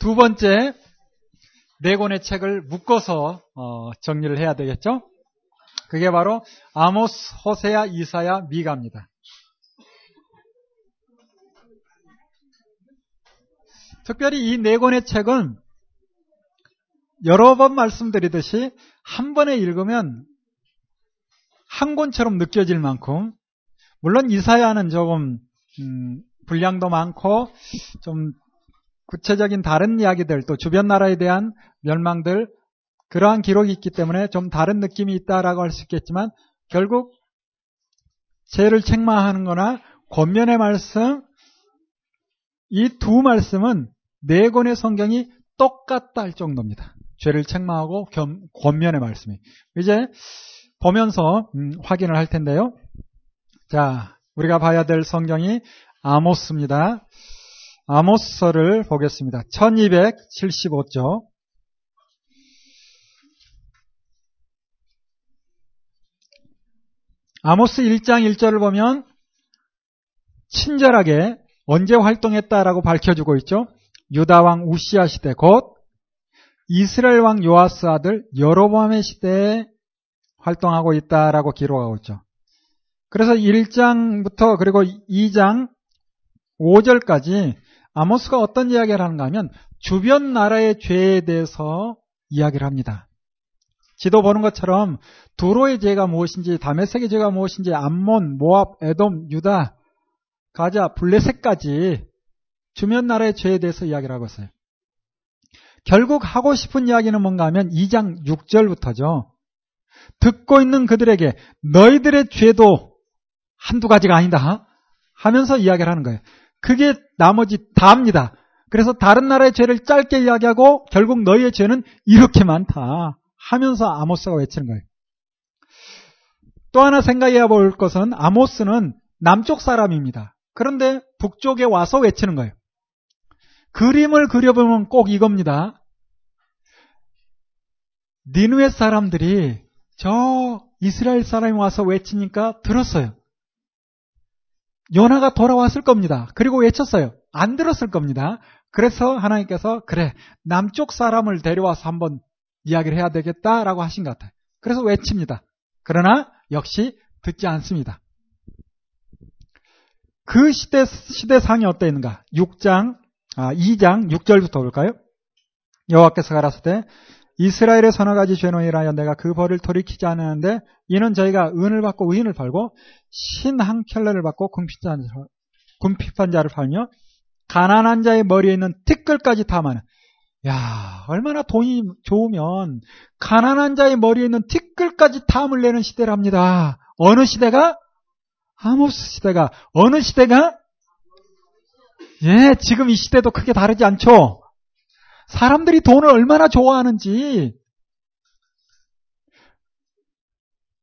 두 번째 네 권의 책을 묶어서 어, 정리를 해야 되겠죠? 그게 바로 아모스, 호세야, 이사야, 미가입니다. 특별히 이 네 권의 책은 여러 번 말씀드리듯이 한 번에 읽으면 한 권처럼 느껴질 만큼 물론 이사야는 조금 음, 분량도 많고 좀 구체적인 다른 이야기들 또 주변 나라에 대한 멸망들 그러한 기록이 있기 때문에 좀 다른 느낌이 있다라고 할 수 있겠지만 결국 죄를 책망하는 거나 권면의 말씀 이 두 말씀은 네 권의 성경이 똑같다 할 정도입니다. 죄를 책망하고 겸, 권면의 말씀이. 이제 보면서 음, 확인을 할 텐데요. 자, 우리가 봐야 될 성경이 아모스입니다. 아모스서를 보겠습니다. 1275조. 아모스 1장 1절을 보면 친절하게 언제 활동했다라고 밝혀주고 있죠. 유다왕 우시아 시대 곧 이스라엘 왕 요아스 아들 여로보암의 시대에 활동하고 있다라고 기록하고 있죠. 그래서 1장부터 그리고 2장 5절까지 아모스가 어떤 이야기를 하는가 하면 주변 나라의 죄에 대해서 이야기를 합니다. 지도 보는 것처럼 두로의 죄가 무엇인지 다메섹의 죄가 무엇인지 암몬, 모압, 에돔, 유다, 가자, 블레셋까지 주변 나라의 죄에 대해서 이야기를 하고 있어요. 결국 하고 싶은 이야기는 뭔가 하면 2장 6절부터죠. 듣고 있는 그들에게 너희들의 죄도 한두 가지가 아니다 하면서 이야기를 하는 거예요. 그게 나머지 다입니다. 그래서 다른 나라의 죄를 짧게 이야기하고 결국 너희의 죄는 이렇게 많다 하면서 아모스가 외치는 거예요. 또 하나 생각해야 볼 것은 아모스는 남쪽 사람입니다. 그런데 북쪽에 와서 외치는 거예요. 그림을 그려보면 꼭 이겁니다. 니누의 사람들이 저 이스라엘 사람이 와서 외치니까 들었어요. 요나가 돌아왔을 겁니다. 그리고 외쳤어요. 안 들었을 겁니다. 그래서 하나님께서 그래 남쪽 사람을 데려와서 한번 이야기를 해야 되겠다라고 하신 것 같아요. 그래서 외칩니다. 그러나 역시 듣지 않습니다. 그 시대 시대상이 어떠했는가? 6장 아 2장 6절부터 볼까요? 여호와께서 가라사대 이스라엘의 서너 가지 죄노이라여 내가 그 벌을 돌이키지 않았는데 이는 저희가 은을 받고 의인을 팔고 신한 켤레를 받고 궁핍한 자를 팔며 가난한 자의 머리에 있는 티끌까지 탐하는 야 얼마나 돈이 좋으면 가난한 자의 머리에 있는 티끌까지 탐을 내는 시대랍니다. 어느 시대가? 아모스 시대가 어느 시대가? 예, 지금 이 시대도 크게 다르지 않죠. 사람들이 돈을 얼마나 좋아하는지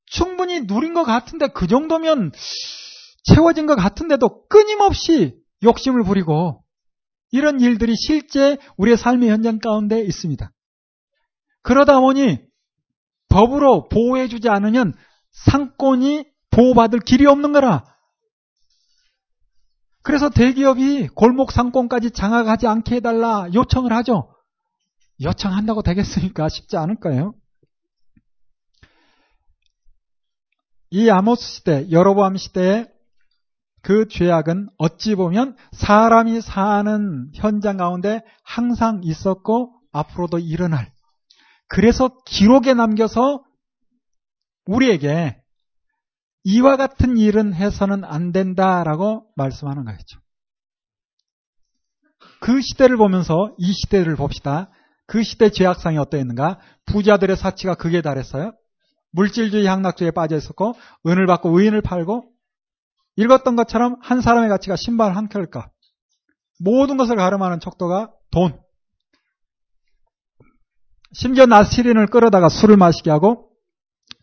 충분히 누린 것 같은데 그 정도면 채워진 것 같은데도 끊임없이 욕심을 부리고 이런 일들이 실제 우리의 삶의 현장 가운데 있습니다. 그러다 보니 법으로 보호해주지 않으면 상권이 보호받을 길이 없는 거라. 그래서 대기업이 골목 상권까지 장악하지 않게 해달라 요청을 하죠. 요청한다고 되겠습니까? 쉽지 않을 거예요. 이 아모스 시대, 여로보암 시대의 그 죄악은 어찌 보면 사람이 사는 현장 가운데 항상 있었고 앞으로도 일어날. 그래서 기록에 남겨서 우리에게 이와 같은 일은 해서는 안 된다라고 말씀하는 거였죠. 그 시대를 보면서 이 시대를 봅시다. 그 시대 죄악상이 어떠했는가? 부자들의 사치가 극에 달했어요. 물질주의 향락주의에 빠져 있었고 은을 받고 의인을 팔고 읽었던 것처럼 한 사람의 가치가 신발 한 켤값. 모든 것을 가름하는 척도가 돈. 심지어 나시린을 끌어다가 술을 마시게 하고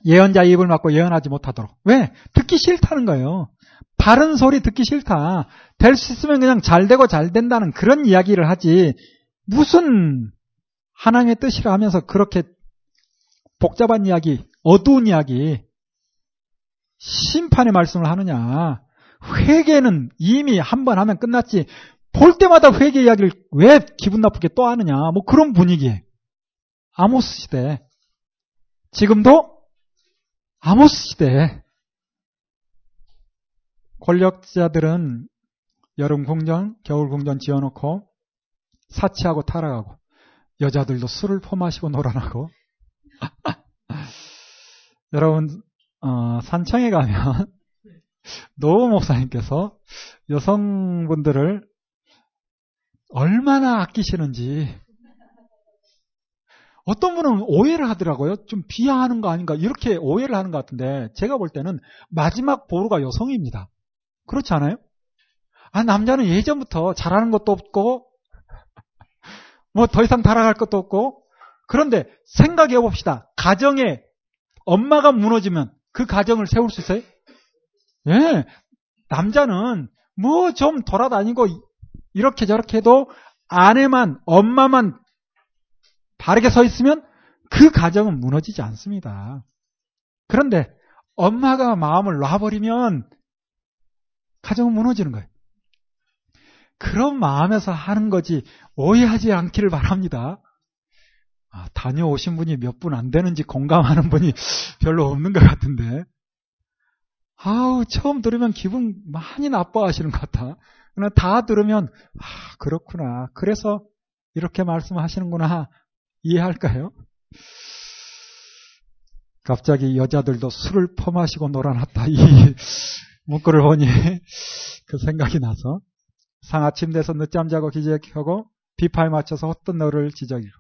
예언자 입을 막고 예언하지 못하도록. 왜? 듣기 싫다는 거예요. 바른 소리 듣기 싫다. 될 수 있으면 그냥 잘 되고 잘 된다는 그런 이야기를 하지. 무슨 하나님의 뜻이라 하면서 그렇게 복잡한 이야기, 어두운 이야기, 심판의 말씀을 하느냐. 회개는 이미 한 번 하면 끝났지. 볼 때마다 회개 이야기를 왜 기분 나쁘게 또 하느냐. 뭐 그런 분위기에. 아모스 시대. 지금도 아모스 시대. 권력자들은 여름 공전, 겨울 공전 지어놓고 사치하고 타락하고 여자들도 술을 퍼마시고 놀아나고 여러분 어, 산청에 가면 노 목사님께서 여성분들을 얼마나 아끼시는지 어떤 분은 오해를 하더라고요. 좀 비하하는 거 아닌가 이렇게 오해를 하는 것 같은데 제가 볼 때는 마지막 보루가 여성입니다. 그렇지 않아요? 아 남자는 예전부터 잘하는 것도 없고 뭐 더 이상 달아갈 것도 없고 그런데 생각해 봅시다. 가정에 엄마가 무너지면 그 가정을 세울 수 있어요? 예. 남자는 뭐 좀 돌아다니고 이렇게 저렇게 해도 아내만, 엄마만 바르게 서 있으면 그 가정은 무너지지 않습니다. 그런데 엄마가 마음을 놔버리면 가정은 무너지는 거예요. 그런 마음에서 하는 거지 오해하지 않기를 바랍니다. 아, 다녀오신 분이 몇 분 안 되는지 공감하는 분이 별로 없는 것 같은데. 아우, 처음 들으면 기분 많이 나빠하시는 것 같아. 그러나 다 들으면, 아, 그렇구나. 그래서 이렇게 말씀하시는구나. 이해할까요? 갑자기 여자들도 술을 퍼마시고 놀아놨다. 이 문구를 보니 그 생각이 나서 상하 침대에서 늦잠 자고 기저귀하고 비파에 맞춰서 헛된 너를 지적이고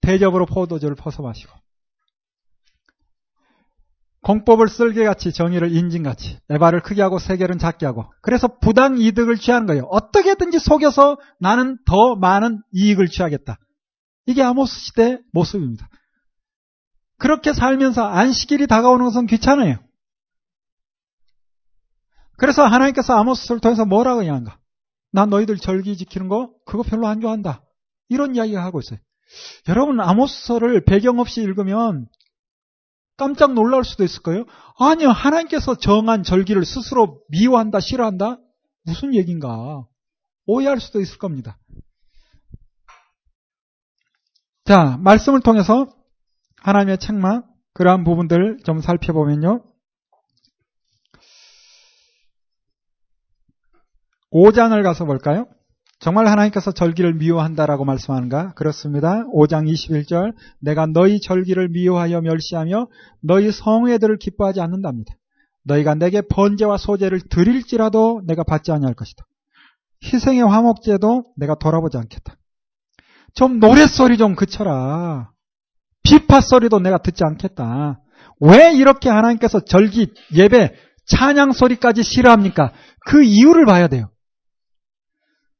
대접으로 포도주를 퍼서 마시고 공법을 쓸개같이 정의를 인진같이 에바를 크게 하고 세계를 작게 하고 그래서 부당 이득을 취하는 거예요. 어떻게든지 속여서 나는 더 많은 이익을 취하겠다. 이게 아모스 시대 모습입니다. 그렇게 살면서 안식일이 다가오는 것은 귀찮아요. 그래서 하나님께서 아모스를 통해서 뭐라고 이야기한가? 난 너희들 절기 지키는 거 그거 별로 안 좋아한다. 이런 이야기가 하고 있어요. 여러분 아모스서를 배경 없이 읽으면 깜짝 놀랄 수도 있을 거예요. 아니요. 하나님께서 정한 절기를 스스로 미워한다, 싫어한다? 무슨 얘기인가? 오해할 수도 있을 겁니다. 자, 말씀을 통해서 하나님의 책망, 그러한 부분들 좀 살펴보면요. 5장을 가서 볼까요? 정말 하나님께서 절기를 미워한다라고 말씀하는가? 그렇습니다. 5장 21절 내가 너희 절기를 미워하여 멸시하며 너희 성회들을 기뻐하지 않는답니다. 너희가 내게 번제와 소제를 드릴지라도 내가 받지 아니할 것이다. 희생의 화목제도 내가 돌아보지 않겠다. 좀 노랫소리 좀 그쳐라. 비파 소리도 내가 듣지 않겠다. 왜 이렇게 하나님께서 절기, 예배, 찬양 소리까지 싫어합니까? 그 이유를 봐야 돼요.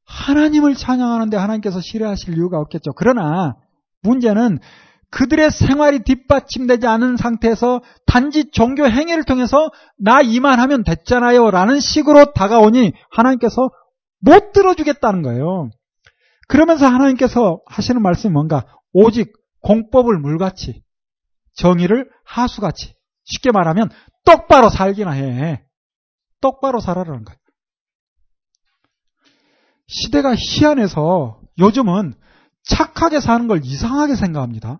하나님을 찬양하는데 하나님께서 싫어하실 이유가 없겠죠. 그러나 문제는 그들의 생활이 뒷받침되지 않은 상태에서 단지 종교 행위를 통해서 나 이만 하면 됐잖아요 라는 식으로 다가오니 하나님께서 못 들어주겠다는 거예요. 그러면서 하나님께서 하시는 말씀이 뭔가 오직 공법을 물같이 정의를 하수같이 쉽게 말하면 똑바로 살기나 해. 똑바로 살아라는 거예요. 시대가 희한해서 요즘은 착하게 사는 걸 이상하게 생각합니다.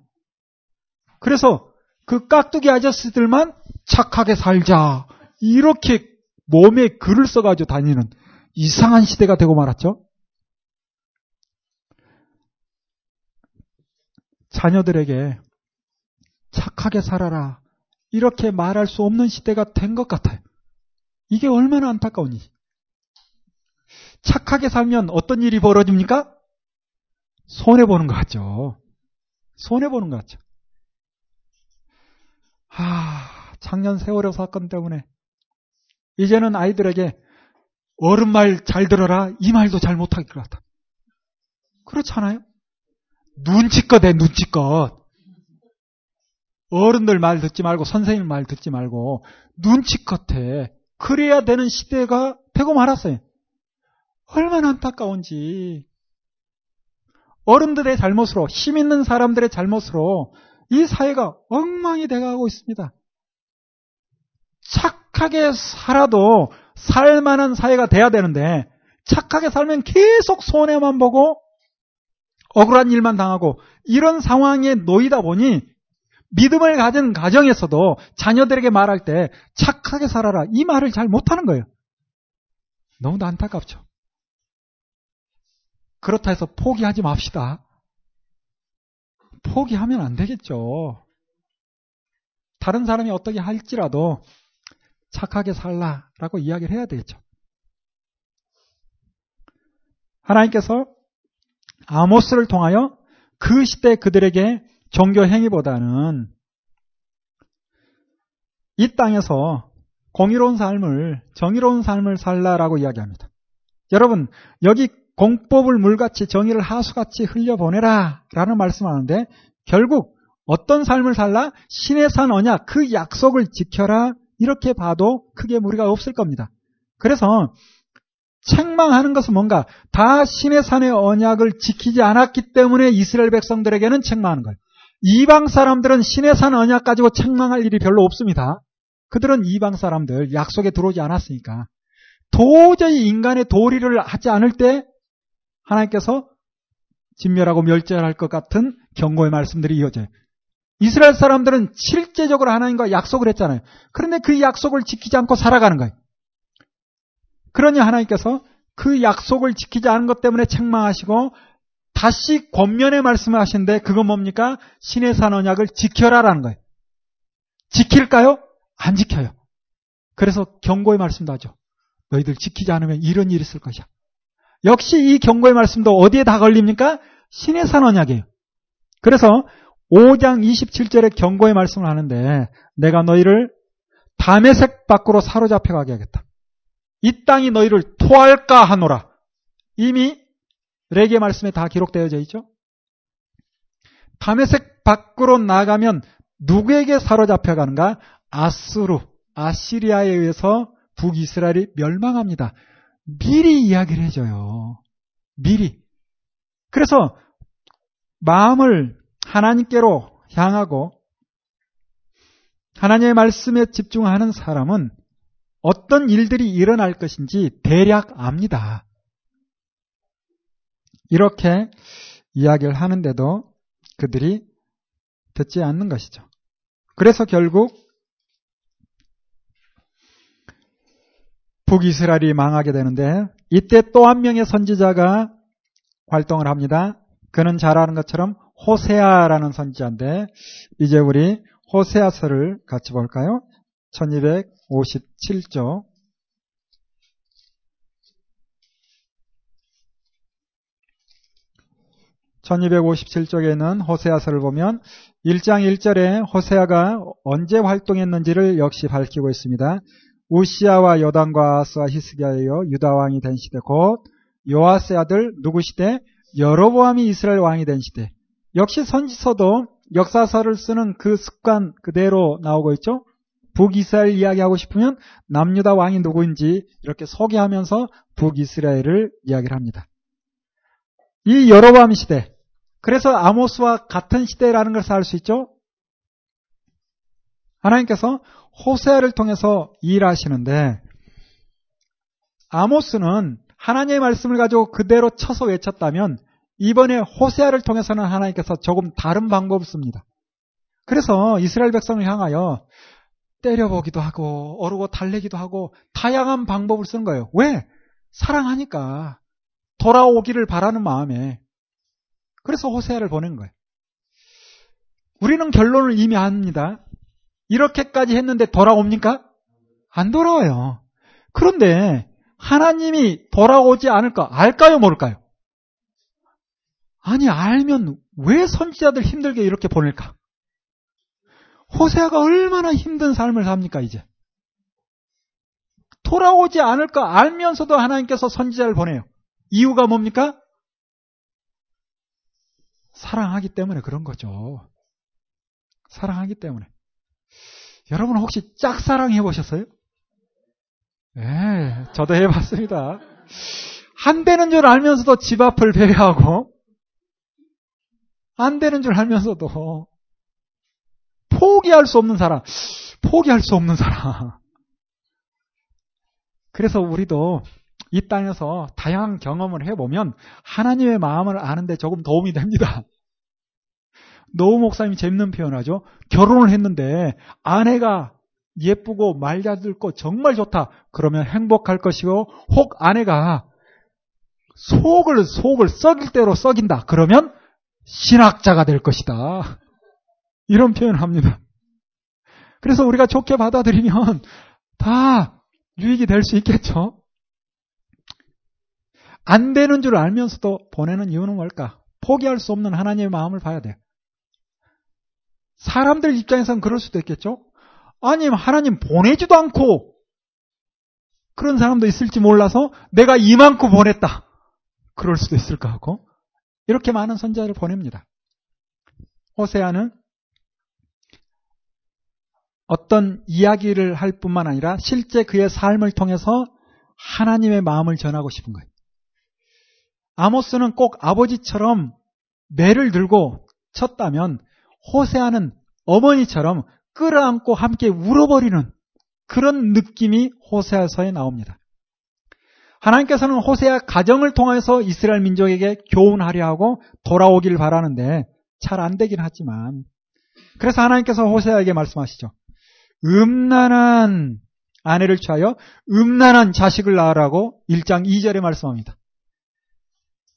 그래서 그 깍두기 아저씨들만 착하게 살자. 이렇게 몸에 글을 써가지고 다니는 이상한 시대가 되고 말았죠. 자녀들에게 착하게 살아라. 이렇게 말할 수 없는 시대가 된 것 같아요. 이게 얼마나 안타까운 일. 착하게 살면 어떤 일이 벌어집니까? 손해보는 것 같죠. 손해보는 것 같죠. 아, 작년 세월호 사건 때문에 이제는 아이들에게 어른 말 잘 들어라 이 말도 잘 못할 것 같아. 그렇잖아요. 눈치껏 해 눈치껏. 어른들 말 듣지 말고 선생님 말 듣지 말고 눈치껏 해. 그래야 되는 시대가 되고 말았어요. 얼마나 안타까운지. 어른들의 잘못으로, 힘 있는 사람들의 잘못으로 이 사회가 엉망이 돼가고 있습니다. 착하게 살아도 살만한 사회가 돼야 되는데 착하게 살면 계속 손해만 보고 억울한 일만 당하고 이런 상황에 놓이다 보니 믿음을 가진 가정에서도 자녀들에게 말할 때 착하게 살아라 이 말을 잘 못하는 거예요. 너무도 안타깝죠. 그렇다 해서 포기하지 맙시다. 포기하면 안 되겠죠. 다른 사람이 어떻게 할지라도 착하게 살라라고 이야기를 해야 되겠죠. 하나님께서 아모스를 통하여 그 시대 그들에게 종교 행위보다는 이 땅에서 공의로운 삶을 정의로운 삶을 살라라고 이야기합니다. 여러분 여기 공법을 물같이 정의를 하수같이 흘려보내라 라는 말씀하는데 결국 어떤 삶을 살라? 신의 산 언약 그 약속을 지켜라 이렇게 봐도 크게 무리가 없을 겁니다. 그래서 책망하는 것은 뭔가 다 신의 산의 언약을 지키지 않았기 때문에 이스라엘 백성들에게는 책망하는 거예요. 이방 사람들은 신의 산 언약 가지고 책망할 일이 별로 없습니다. 그들은 이방 사람들 약속에 들어오지 않았으니까 도저히 인간의 도리를 하지 않을 때 하나님께서 진멸하고 멸절할 것 같은 경고의 말씀들이 이어져요. 이스라엘 사람들은 실제적으로 하나님과 약속을 했잖아요. 그런데 그 약속을 지키지 않고 살아가는 거예요. 그러니 하나님께서 그 약속을 지키지 않은 것 때문에 책망하시고 다시 권면의 말씀을 하시는데 그건 뭡니까? 신의 산 언약을 지켜라라는 거예요. 지킬까요? 안 지켜요. 그래서 경고의 말씀도 하죠. 너희들 지키지 않으면 이런 일이 있을 것이야. 역시 이 경고의 말씀도 어디에 다 걸립니까? 신의 산 언약이에요. 그래서 5장 27절에 경고의 말씀을 하는데 내가 너희를 담의색 밖으로 사로잡혀 가게 하겠다. 이 땅이 너희를 토할까 하노라. 이미 레게 말씀에 다 기록되어져 있죠. 담의색 밖으로 나가면 누구에게 사로잡혀 가는가? 아수르, 아시리아에 의해서 북이스라엘이 멸망합니다. 미리 이야기를 해줘요. 미리. 그래서 마음을 하나님께로 향하고 하나님의 말씀에 집중하는 사람은 어떤 일들이 일어날 것인지 대략 압니다. 이렇게 이야기를 하는데도 그들이 듣지 않는 것이죠. 그래서 결국 북이스라엘이 망하게 되는데 이때 또 한 명의 선지자가 활동을 합니다. 그는 잘 아는 것처럼 호세아라는 선지자인데 이제 우리 호세아서를 같이 볼까요? 1257조 1257쪽에 있는 호세아서를 보면 1장 1절에 호세아가 언제 활동했는지를 역시 밝히고 있습니다. 우시아와 요단과 아스와 히스기야여 유다 왕이 된 시대 곧 요아스 아들 누구 시대 여로보암이 이스라엘 왕이 된 시대 역시 선지서도 역사서를 쓰는 그 습관 그대로 나오고 있죠. 북이스라엘 이야기하고 싶으면 남유다 왕이 누구인지 이렇게 소개하면서 북이스라엘을 이야기를 합니다. 이 여로보암 시대 그래서 아모스와 같은 시대라는 것을 알 수 있죠. 하나님께서 호세아를 통해서 일하시는데 아모스는 하나님의 말씀을 가지고 그대로 쳐서 외쳤다면 이번에 호세아를 통해서는 하나님께서 조금 다른 방법을 씁니다. 그래서 이스라엘 백성을 향하여 때려보기도 하고 어르고 달래기도 하고 다양한 방법을 쓰는 거예요. 왜? 사랑하니까 돌아오기를 바라는 마음에 그래서 호세아를 보낸 거예요. 우리는 결론을 이미 압니다. 이렇게까지 했는데 돌아옵니까? 안 돌아와요. 그런데 하나님이 돌아오지 않을까? 알까요? 모를까요? 아니, 알면 왜 선지자들 힘들게 이렇게 보낼까? 호세아가 얼마나 힘든 삶을 삽니까, 이제? 돌아오지 않을까 알면서도 하나님께서 선지자를 보내요. 이유가 뭡니까? 사랑하기 때문에 그런 거죠. 사랑하기 때문에. 여러분 혹시 짝사랑 해보셨어요? 네, 저도 해봤습니다. 안 되는 줄 알면서도 집 앞을 배회하고, 안 되는 줄 알면서도 포기할 수 없는 사람, 포기할 수 없는 사람. 그래서 우리도 이 땅에서 다양한 경험을 해보면 하나님의 마음을 아는데 조금 도움이 됩니다. 노우 목사님이 재밌는 표현하죠. 결혼을 했는데 아내가 예쁘고 말 잘 듣고 정말 좋다. 그러면 행복할 것이고 혹 아내가 속을 속을 썩일 대로 썩인다. 그러면 신학자가 될 것이다. 이런 표현을 합니다. 그래서 우리가 좋게 받아들이면 다 유익이 될 수 있겠죠. 안 되는 줄 알면서도 보내는 이유는 뭘까? 포기할 수 없는 하나님의 마음을 봐야 돼요. 사람들 입장에서는 그럴 수도 있겠죠? 아니면 하나님 보내지도 않고 그런 사람도 있을지 몰라서 내가 이만큼 보냈다. 그럴 수도 있을 것 같고 이렇게 많은 선자를 보냅니다. 호세아는 어떤 이야기를 할 뿐만 아니라 실제 그의 삶을 통해서 하나님의 마음을 전하고 싶은 거예요. 아모스는 꼭 아버지처럼 매를 들고 쳤다면 호세아는 어머니처럼 끌어안고 함께 울어버리는 그런 느낌이 호세아서에 나옵니다. 하나님께서는 호세아 가정을 통해서 이스라엘 민족에게 교훈하려 하고 돌아오기를 바라는데 잘 안 되긴 하지만 그래서 하나님께서 호세아에게 말씀하시죠. 음란한 아내를 취하여 음란한 자식을 낳으라고 1장 2절에 말씀합니다.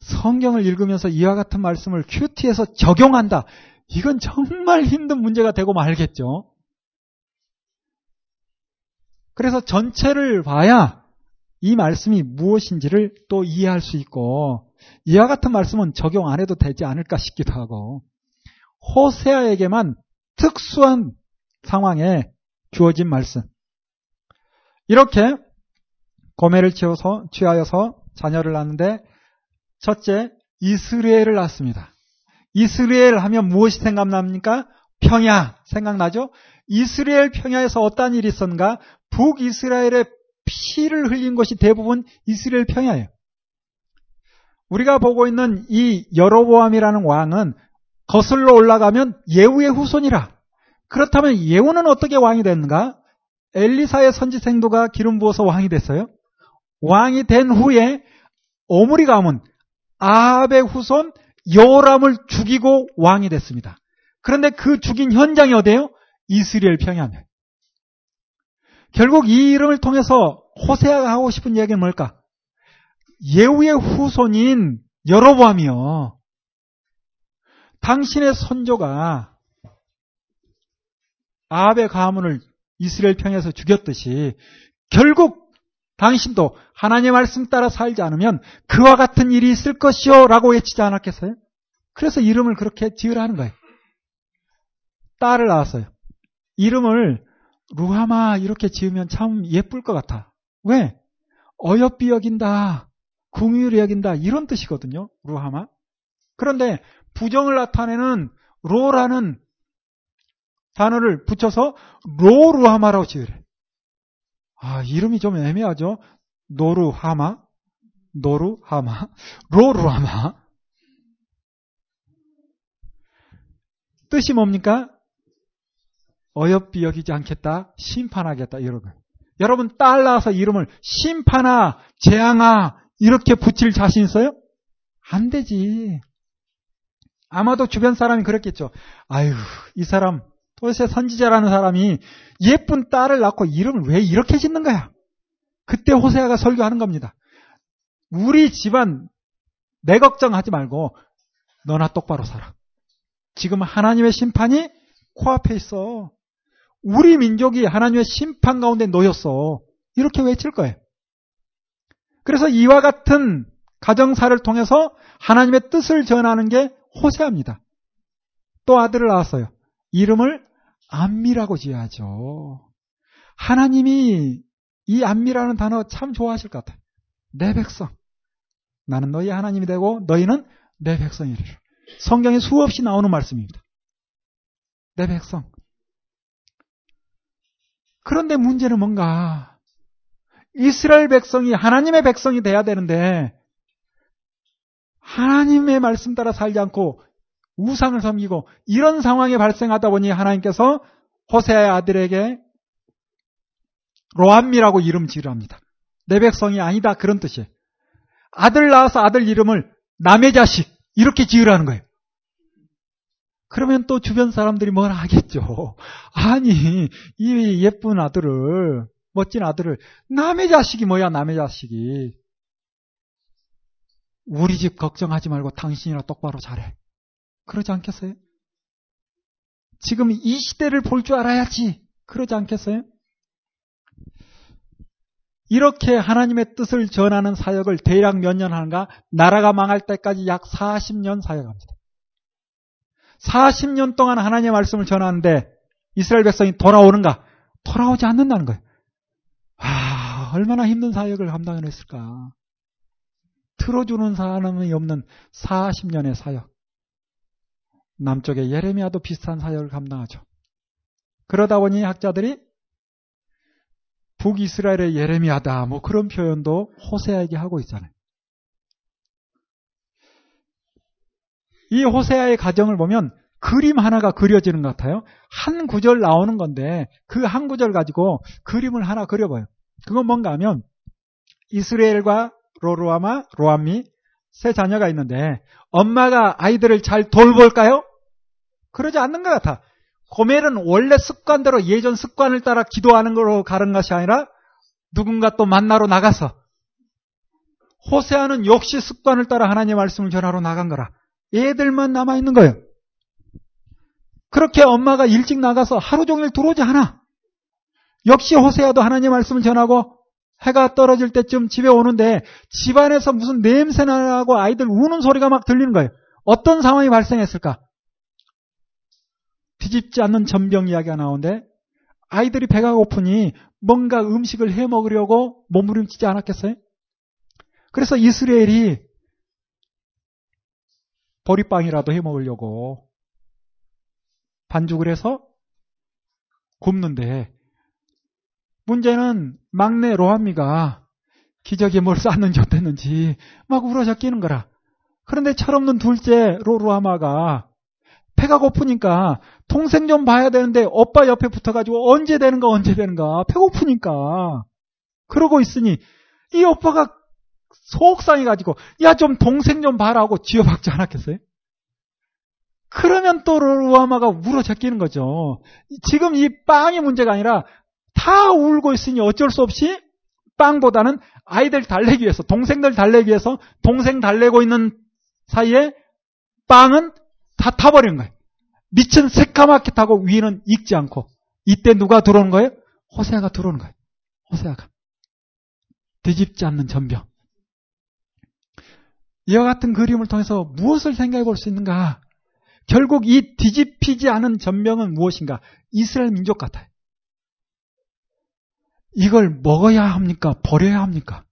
성경을 읽으면서 이와 같은 말씀을 큐티에서 적용한다. 이건 정말 힘든 문제가 되고 말겠죠. 그래서 전체를 봐야 이 말씀이 무엇인지를 또 이해할 수 있고 이와 같은 말씀은 적용 안 해도 되지 않을까 싶기도 하고 호세아에게만 특수한 상황에 주어진 말씀. 이렇게 고매를 취하여서 자녀를 낳는데 첫째 이스라엘을 낳습니다. 이스라엘 하면 무엇이 생각납니까? 평야 생각나죠? 이스라엘 평야에서 어떤 일이 있었는가? 북이스라엘의 피를 흘린 것이 대부분 이스라엘 평야예요. 우리가 보고 있는 이 여로보암이라는 왕은 거슬러 올라가면 예후의 후손이라. 그렇다면 예후는 어떻게 왕이 됐는가? 엘리사의 선지 생도가 기름 부어서 왕이 됐어요. 왕이 된 후에 오므리 가문 아합의 후손 요람을 죽이고 왕이 됐습니다. 그런데 그 죽인 현장이 어디예요? 이스라엘 평야입니다. 결국 이 이름을 통해서 호세아가 하고 싶은 이야기는 뭘까? 예후의 후손인 여로보암이요. 당신의 선조가 아합의 가문을 이스라엘 평에서 죽였듯이 결국 당신도 하나님의 말씀 따라 살지 않으면 그와 같은 일이 있을 것이요 라고 외치지 않았겠어요? 그래서 이름을 그렇게 지으라는 거예요. 딸을 낳았어요. 이름을 루하마 이렇게 지으면 참 예쁠 것 같아. 왜? 어여삐 여긴다. 궁유리 여긴다. 이런 뜻이거든요. 루하마. 그런데 부정을 나타내는 로라는 단어를 붙여서 로루하마라고 지으래. 아, 이름이 좀 애매하죠? 노루하마? 노루하마? 로루하마? 뜻이 뭡니까? 어여삐 여기지 않겠다, 심판하겠다. 여러분, 딸 낳아서 이름을 심판아, 재앙아, 이렇게 붙일 자신 있어요? 안 되지. 아마도 주변 사람이 그랬겠죠. 아유, 이 사람, 도대체 선지자라는 사람이 예쁜 딸을 낳고 이름을 왜 이렇게 짓는 거야? 그때 호세아가 설교하는 겁니다. 우리 집안 내 걱정하지 말고 너나 똑바로 살아. 지금 하나님의 심판이 코앞에 있어. 우리 민족이 하나님의 심판 가운데 놓였어. 이렇게 외칠 거예요. 그래서 이와 같은 가정사를 통해서 하나님의 뜻을 전하는 게 호세아입니다. 또 아들을 낳았어요. 이름을 안미라고 지어야죠. 하나님이 이 안미라는 단어 참 좋아하실 것 같아요. 내 백성. 나는 너희 하나님이 되고 너희는 내 백성이리라. 성경에 수없이 나오는 말씀입니다. 내 백성. 그런데 문제는 뭔가 이스라엘 백성이 하나님의 백성이 돼야 되는데 하나님의 말씀 따라 살지 않고 우상을 섬기고 이런 상황이 발생하다 보니 하나님께서 호세의 아들에게 로암미라고 이름 지으랍니다. 내 백성이 아니다. 그런 뜻이에요. 아들 낳아서 아들 이름을 남의 자식 이렇게 지으라는 거예요. 그러면 또 주변 사람들이 뭐라 하겠죠. 아니 이 예쁜 아들을 멋진 아들을 남의 자식이 뭐야 남의 자식이 우리 집 걱정하지 말고 당신이나 똑바로 잘해. 그러지 않겠어요? 지금 이 시대를 볼 줄 알아야지. 그러지 않겠어요? 이렇게 하나님의 뜻을 전하는 사역을 대략 몇 년 하는가? 나라가 망할 때까지 약 40년 사역합니다. 40년 동안 하나님의 말씀을 전하는데 이스라엘 백성이 돌아오는가? 돌아오지 않는다는 거예요. 아, 얼마나 힘든 사역을 감당했을까. 틀어주는 사람이 없는 40년의 사역. 남쪽의 예레미야도 비슷한 사역을 감당하죠. 그러다 보니 학자들이 북이스라엘의 예레미야다 뭐 그런 표현도 호세아에게 하고 있잖아요. 이 호세아의 가정을 보면 그림 하나가 그려지는 것 같아요. 한 구절 나오는 건데 그 한 구절 가지고 그림을 하나 그려봐요. 그건 뭔가 하면 이스라엘과 로루아마, 로암미 세 자녀가 있는데 엄마가 아이들을 잘 돌볼까요? 그러지 않는 것 같아. 고멜은 원래 습관대로 예전 습관을 따라 기도하는 걸로 가는 것이 아니라 누군가 또 만나러 나가서 호세아는 역시 습관을 따라 하나님의 말씀을 전하러 나간 거라. 애들만 남아 있는 거예요. 그렇게 엄마가 일찍 나가서 하루 종일 들어오지 않아. 역시 호세아도 하나님의 말씀을 전하고 해가 떨어질 때쯤 집에 오는데 집안에서 무슨 냄새 나고 아이들 우는 소리가 막 들리는 거예요. 어떤 상황이 발생했을까? 뒤집지 않는 전병 이야기가 나오는데 아이들이 배가 고프니 뭔가 음식을 해 먹으려고 몸부림치지 않았겠어요? 그래서 이스라엘이 보리빵이라도 해 먹으려고 반죽을 해서 굽는데 문제는 막내 로한미가 기저귀에 뭘 쌌는지 어땠는지 막 울어져 끼는 거라. 그런데 철없는 둘째 로루아마가 배가 고프니까 동생 좀 봐야 되는데 오빠 옆에 붙어가지고 언제 되는가 언제 되는가 배고프니까 그러고 있으니 이 오빠가 속상해가지고 야 좀 동생 좀 봐라고 쥐어박지 않았겠어요? 그러면 또 로루아마가 울어져 끼는 거죠. 지금 이 빵이 문제가 아니라 다 울고 있으니 어쩔 수 없이 빵보다는 아이들 달래기 위해서, 동생들 달래기 위해서 동생 달래고 있는 사이에 빵은 다 타버리는 거예요. 밑은 새까맣게 타고 위는 익지 않고 이때 누가 들어오는 거예요? 호세아가 들어오는 거예요. 호세아가. 뒤집지 않는 전병. 이와 같은 그림을 통해서 무엇을 생각해 볼 수 있는가? 결국 이 뒤집히지 않은 전병은 무엇인가? 이스라엘 민족 같아요. 이걸 먹어야 합니까? 버려야 합니까?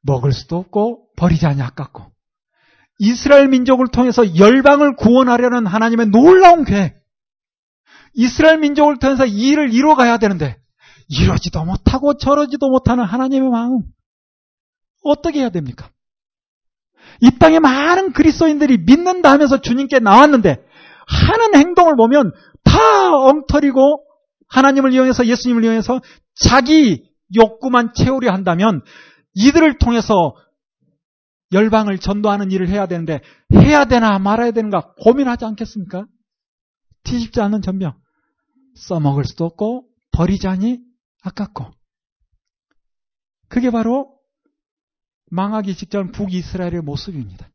먹을 수도 없고 버리자니 아깝고 이스라엘 민족을 통해서 열방을 구원하려는 하나님의 놀라운 계획 이스라엘 민족을 통해서 이 일을 이루어가야 되는데 이러지도 못하고 저러지도 못하는 하나님의 마음 어떻게 해야 됩니까? 이 땅에 많은 그리스도인들이 믿는다 하면서 주님께 나왔는데 하는 행동을 보면 다 엉터리고 하나님을 이용해서 예수님을 이용해서 자기 욕구만 채우려 한다면 이들을 통해서 열방을 전도하는 일을 해야 되는데 해야 되나 말아야 되는가 고민하지 않겠습니까? 뒤집지 않는 전병 써먹을 수도 없고 버리자니 아깝고 그게 바로 망하기 직전 북이스라엘의 모습입니다.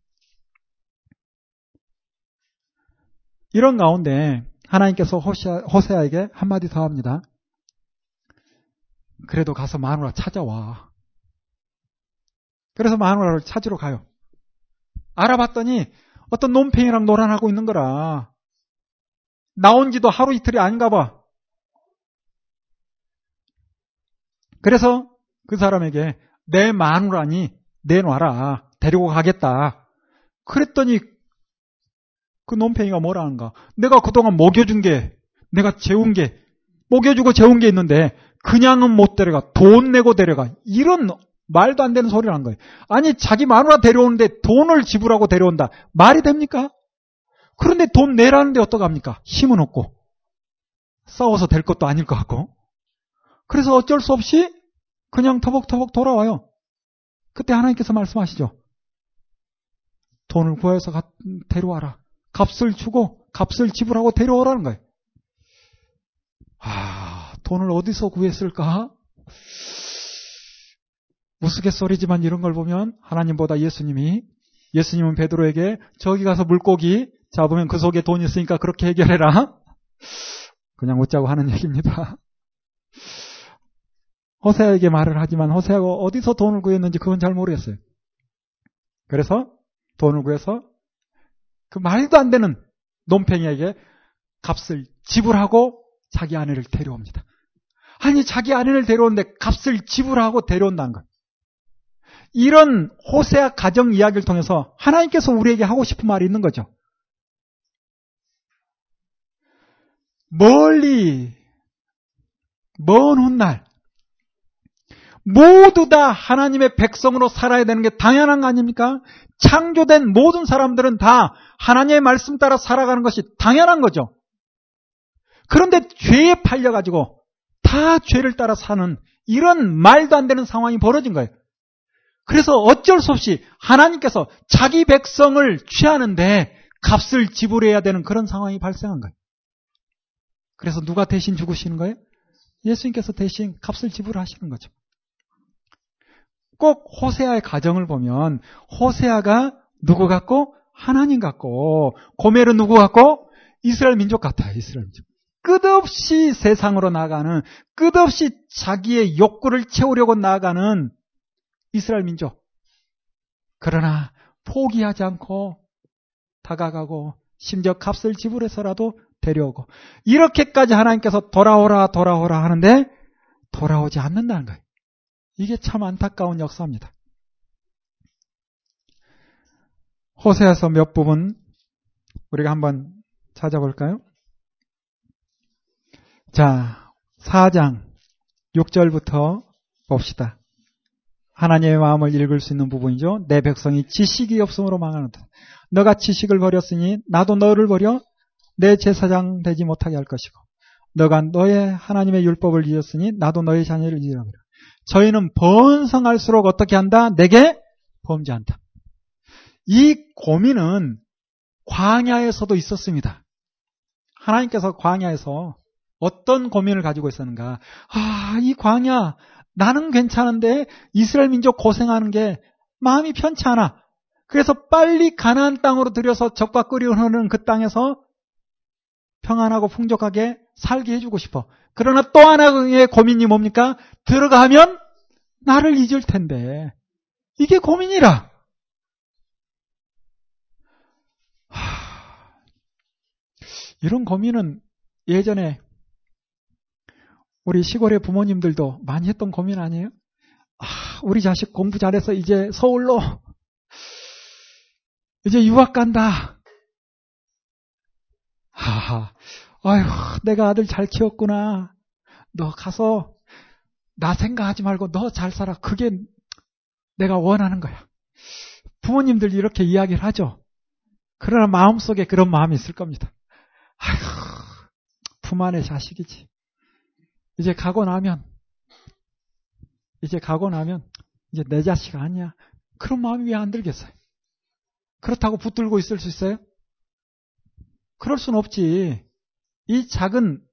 이런 가운데 하나님께서 호세아에게 한마디 더 합니다. 그래도 가서 마누라 찾아와. 그래서 마누라를 찾으러 가요. 알아봤더니 어떤 놈팽이랑 노란하고 있는 거라. 나온 지도 하루 이틀이 아닌가 봐. 그래서 그 사람에게 내 마누라니 내놔라. 데리고 가겠다. 그랬더니 그 놈팽이가 뭐라는가? 내가 그동안 먹여준 게, 내가 재운 게, 먹여주고 재운 게 있는데, 그냥은 못 데려가. 돈 내고 데려가. 이런 말도 안 되는 소리를 한 거예요. 아니, 자기 마누라 데려오는데 돈을 지불하고 데려온다. 말이 됩니까? 그런데 돈 내라는데 어떡합니까? 힘은 없고. 싸워서 될 것도 아닐 것 같고. 그래서 어쩔 수 없이 그냥 터벅터벅 돌아와요. 그때 하나님께서 말씀하시죠. 돈을 구해서 가, 데려와라. 값을 주고 값을 지불하고 데려오라는 거예요. 아, 돈을 어디서 구했을까? 우스갯소리지만 이런 걸 보면 하나님보다 예수님이 예수님은 베드로에게 저기 가서 물고기 잡으면 그 속에 돈이 있으니까 그렇게 해결해라. 그냥 웃자고 하는 얘기입니다. 호세아에게 말을 하지만 호세아가 어디서 돈을 구했는지 그건 잘 모르겠어요. 그래서 돈을 구해서 그 말도 안 되는 논팽이에게 값을 지불하고 자기 아내를 데려옵니다. 아니 자기 아내를 데려오는데 값을 지불하고 데려온다는 것. 이런 호세아 가정 이야기를 통해서 하나님께서 우리에게 하고 싶은 말이 있는 거죠. 멀리 먼 훗날 모두 다 하나님의 백성으로 살아야 되는 게 당연한 거 아닙니까? 창조된 모든 사람들은 다 하나님의 말씀 따라 살아가는 것이 당연한 거죠. 그런데 죄에 팔려가지고 다 죄를 따라 사는 이런 말도 안 되는 상황이 벌어진 거예요. 그래서 어쩔 수 없이 하나님께서 자기 백성을 취하는데 값을 지불해야 되는 그런 상황이 발생한 거예요. 그래서 누가 대신 죽으시는 거예요? 예수님께서 대신 값을 지불하시는 거죠. 꼭 호세아의 가정을 보면 호세아가 누구 같고 하나님 같고 고멜은 누구 같고 이스라엘 민족 같아요. 이스라엘 민족. 끝없이 세상으로 나가는 끝없이 자기의 욕구를 채우려고 나가는 이스라엘 민족. 그러나 포기하지 않고 다가가고 심지어 값을 지불해서라도 데려오고 이렇게까지 하나님께서 돌아오라 돌아오라 하는데 돌아오지 않는다는 거예요. 이게 참 안타까운 역사입니다. 호세에서 몇 부분 우리가 한번 찾아볼까요? 자, 4장 6절부터 봅시다. 하나님의 마음을 읽을 수 있는 부분이죠. 내 백성이 지식이 없음으로 망하는다. 너가 지식을 버렸으니 나도 너를 버려 내 제사장 되지 못하게 할 것이고 너가 너의 하나님의 율법을 잊었으니 나도 너의 자녀를 잊으라. 저희는 번성할수록 어떻게 한다? 내게 범죄한다. 이 고민은 광야에서도 있었습니다. 하나님께서 광야에서 어떤 고민을 가지고 있었는가? 아, 이 광야, 나는 괜찮은데 이스라엘 민족 고생하는 게 마음이 편치 않아. 그래서 빨리 가나안 땅으로 들여서 적과 끓이 흐르는 그 땅에서 평안하고 풍족하게 살게 해주고 싶어. 그러나 또 하나의 고민이 뭡니까? 들어가면 나를 잊을 텐데. 이게 고민이라. 하... 이런 고민은 예전에 우리 시골의 부모님들도 많이 했던 고민 아니에요? 아, 우리 자식 공부 잘해서 이제 서울로 이제 유학 간다. 하하, 아휴, 내가 아들 잘 키웠구나. 너 가서 나 생각하지 말고 너 잘 살아. 그게 내가 원하는 거야. 부모님들 이렇게 이야기를 하죠. 그러나 마음속에 그런 마음이 있을 겁니다. 아휴, 품 안의 자식이지. 이제 가고 나면, 이제 가고 나면, 이제 내 자식 아니야. 그런 마음이 왜 안 들겠어요? 그렇다고 붙들고 있을 수 있어요? 그럴 순 없지. 이 작은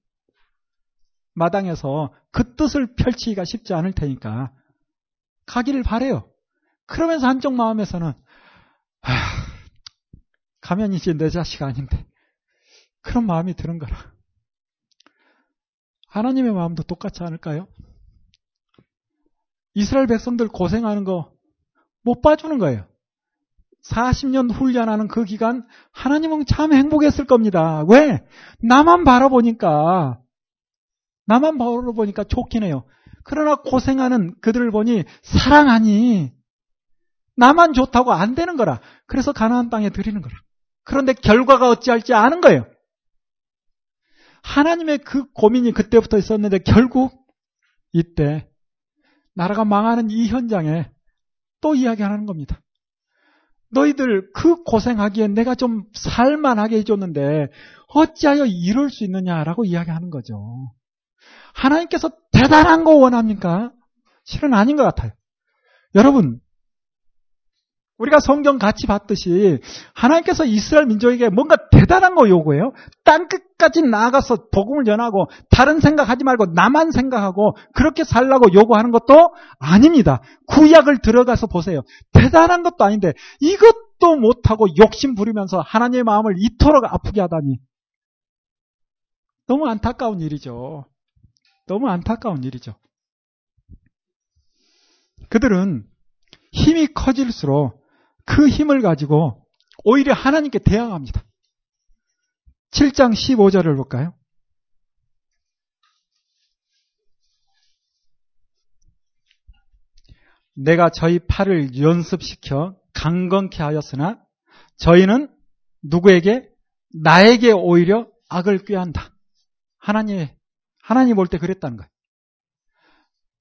마당에서 그 뜻을 펼치기가 쉽지 않을 테니까 가기를 바래요. 그러면서 한쪽 마음에서는 아, 가면 이제 내 자식 아닌데 그런 마음이 드는 거라. 하나님의 마음도 똑같지 않을까요? 이스라엘 백성들 고생하는 거 못 봐주는 거예요. 40년 훈련하는 그 기간 하나님은 참 행복했을 겁니다. 왜? 나만 바라보니까 나만 바라보니까 좋긴 해요. 그러나 고생하는 그들을 보니 사랑하니 나만 좋다고 안 되는 거라. 그래서 가나안 땅에 드리는 거라. 그런데 결과가 어찌할지 아는 거예요. 하나님의 그 고민이 그때부터 있었는데 결국 이때 나라가 망하는 이 현장에 또 이야기하는 겁니다. 너희들 그 고생하기에 내가 좀 살만하게 해줬는데 어찌하여 이럴 수 있느냐라고 이야기하는 거죠. 하나님께서 대단한 거 원합니까? 실은 아닌 것 같아요. 여러분, 우리가 성경 같이 봤듯이 하나님께서 이스라엘 민족에게 뭔가 대단한 거 요구해요. 땅 끝까지 나가서 복음을 전하고 다른 생각하지 말고 나만 생각하고 그렇게 살라고 요구하는 것도 아닙니다. 구약을 들어가서 보세요. 대단한 것도 아닌데 이것도 못하고 욕심 부리면서 하나님의 마음을 이토록 아프게 하다니 너무 안타까운 일이죠. 너무 안타까운 일이죠. 그들은 힘이 커질수록 그 힘을 가지고 오히려 하나님께 대항합니다. 7장 15절을 볼까요? 내가 저희 팔을 연습시켜 강건케 하였으나 저희는 누구에게 나에게 오히려 악을 꾀한다. 하나님 하나님 볼 때 그랬다는 거예요.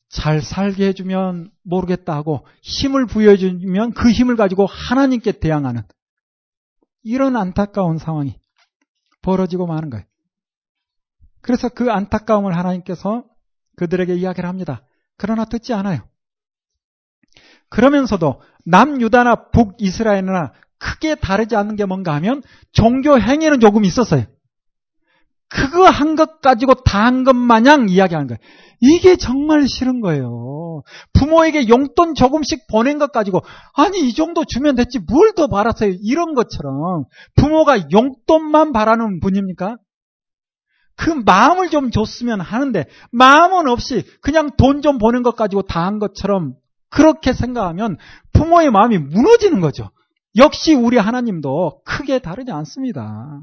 잘 살게 해주면 모르겠다 하고 힘을 부여해주면 그 힘을 가지고 하나님께 대항하는 이런 안타까운 상황이 벌어지고 마는 거예요. 그래서 그 안타까움을 하나님께서 그들에게 이야기를 합니다. 그러나 듣지 않아요. 그러면서도 남유다나 북이스라엘이나 크게 다르지 않는 게 뭔가 하면 종교 행위는 조금 있었어요. 그거 한 것 가지고 다 한 것 마냥 이야기하는 거예요. 이게 정말 싫은 거예요. 부모에게 용돈 조금씩 보낸 것 가지고 아니 이 정도 주면 됐지 뭘 더 바랐어요. 이런 것처럼 부모가 용돈만 바라는 분입니까? 그 마음을 좀 줬으면 하는데 마음은 없이 그냥 돈 좀 보낸 것 가지고 다 한 것처럼 그렇게 생각하면 부모의 마음이 무너지는 거죠. 역시 우리 하나님도 크게 다르지 않습니다.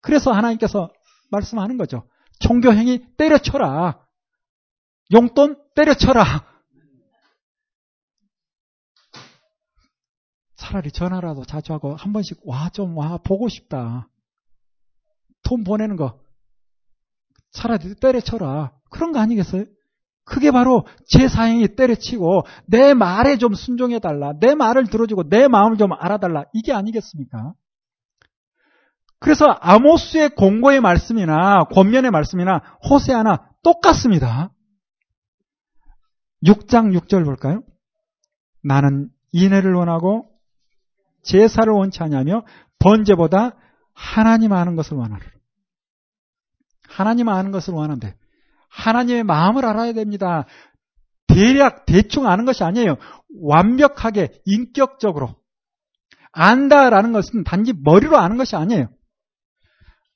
그래서 하나님께서 말씀하는 거죠. 종교행위 때려쳐라. 용돈 때려쳐라. 차라리 전화라도 자주 하고 한 번씩 와, 좀 와, 보고 싶다. 돈 보내는 거. 차라리 때려쳐라. 그런 거 아니겠어요? 그게 바로 제 사행이 때려치고 내 말에 좀 순종해달라. 내 말을 들어주고 내 마음을 좀 알아달라. 이게 아니겠습니까? 그래서 아모스의 공고의 말씀이나 권면의 말씀이나 호세아나 똑같습니다. 6장 6절 볼까요? 나는 인애를 원하고 제사를 원치 않냐며 번제보다 하나님 아는 것을 원하라. 하나님 아는 것을 원하는데 하나님의 마음을 알아야 됩니다. 대략 대충 아는 것이 아니에요. 완벽하게 인격적으로 안다라는 것은 단지 머리로 아는 것이 아니에요.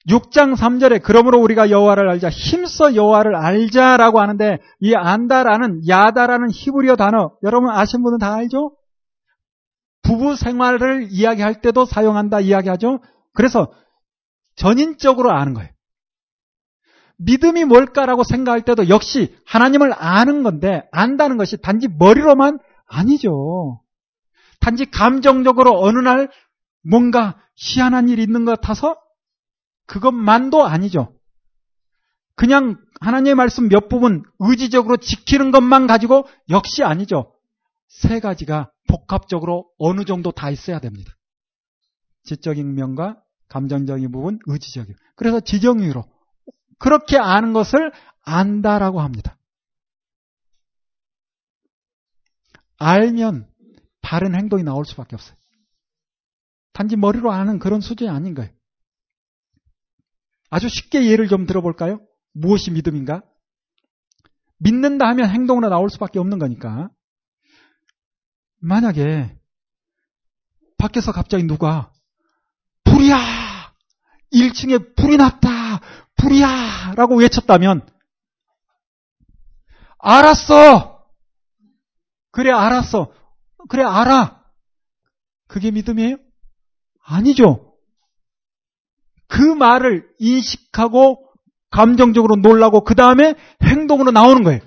6장 3절에 그러므로 우리가 여호와를 알자 힘써 여호와를 알자라고 하는데 이 안다라는 야다라는 히브리어 단어 여러분 아시는 분은 다 알죠? 부부 생활을 이야기할 때도 사용한다 이야기하죠. 그래서 전인적으로 아는 거예요. 믿음이 뭘까라고 생각할 때도 역시 하나님을 아는 건데 안다는 것이 단지 머리로만 아니죠. 단지 감정적으로 어느 날 뭔가 희한한 일이 있는 것 같아서 그것만도 아니죠. 그냥 하나님의 말씀 몇 부분 의지적으로 지키는 것만 가지고 역시 아니죠. 세 가지가 복합적으로 어느 정도 다 있어야 됩니다. 지적인 면과 감정적인 부분, 의지적인. 그래서 지정의로 그렇게 아는 것을 안다라고 합니다. 알면 바른 행동이 나올 수밖에 없어요. 단지 머리로 아는 그런 수준이 아닌 거예요. 아주 쉽게 예를 좀 들어볼까요? 무엇이 믿음인가? 믿는다 하면 행동으로 나올 수밖에 없는 거니까. 만약에 밖에서 갑자기 누가 불이야! 1층에 불이 났다! 불이야! 라고 외쳤다면 알았어! 그래 알았어. 그래 알아. 그게 믿음이에요? 아니죠. 그 말을 인식하고 감정적으로 놀라고 그 다음에 행동으로 나오는 거예요.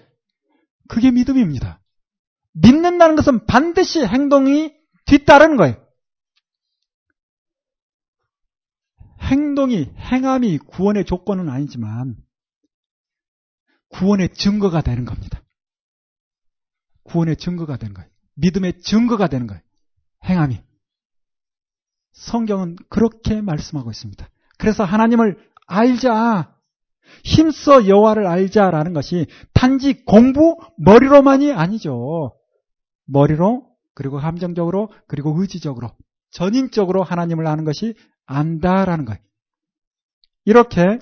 그게 믿음입니다. 믿는다는 것은 반드시 행동이 뒤따르는 거예요. 행동이, 행함이 구원의 조건은 아니지만 구원의 증거가 되는 겁니다. 구원의 증거가 되는 거예요. 믿음의 증거가 되는 거예요. 행함이. 성경은 그렇게 말씀하고 있습니다. 그래서 하나님을 알자. 힘써 여호와를 알자라는 것이 단지 공부 머리로만이 아니죠. 머리로 그리고 감정적으로 그리고 의지적으로 전인적으로 하나님을 아는 것이 안다라는 거예요. 이렇게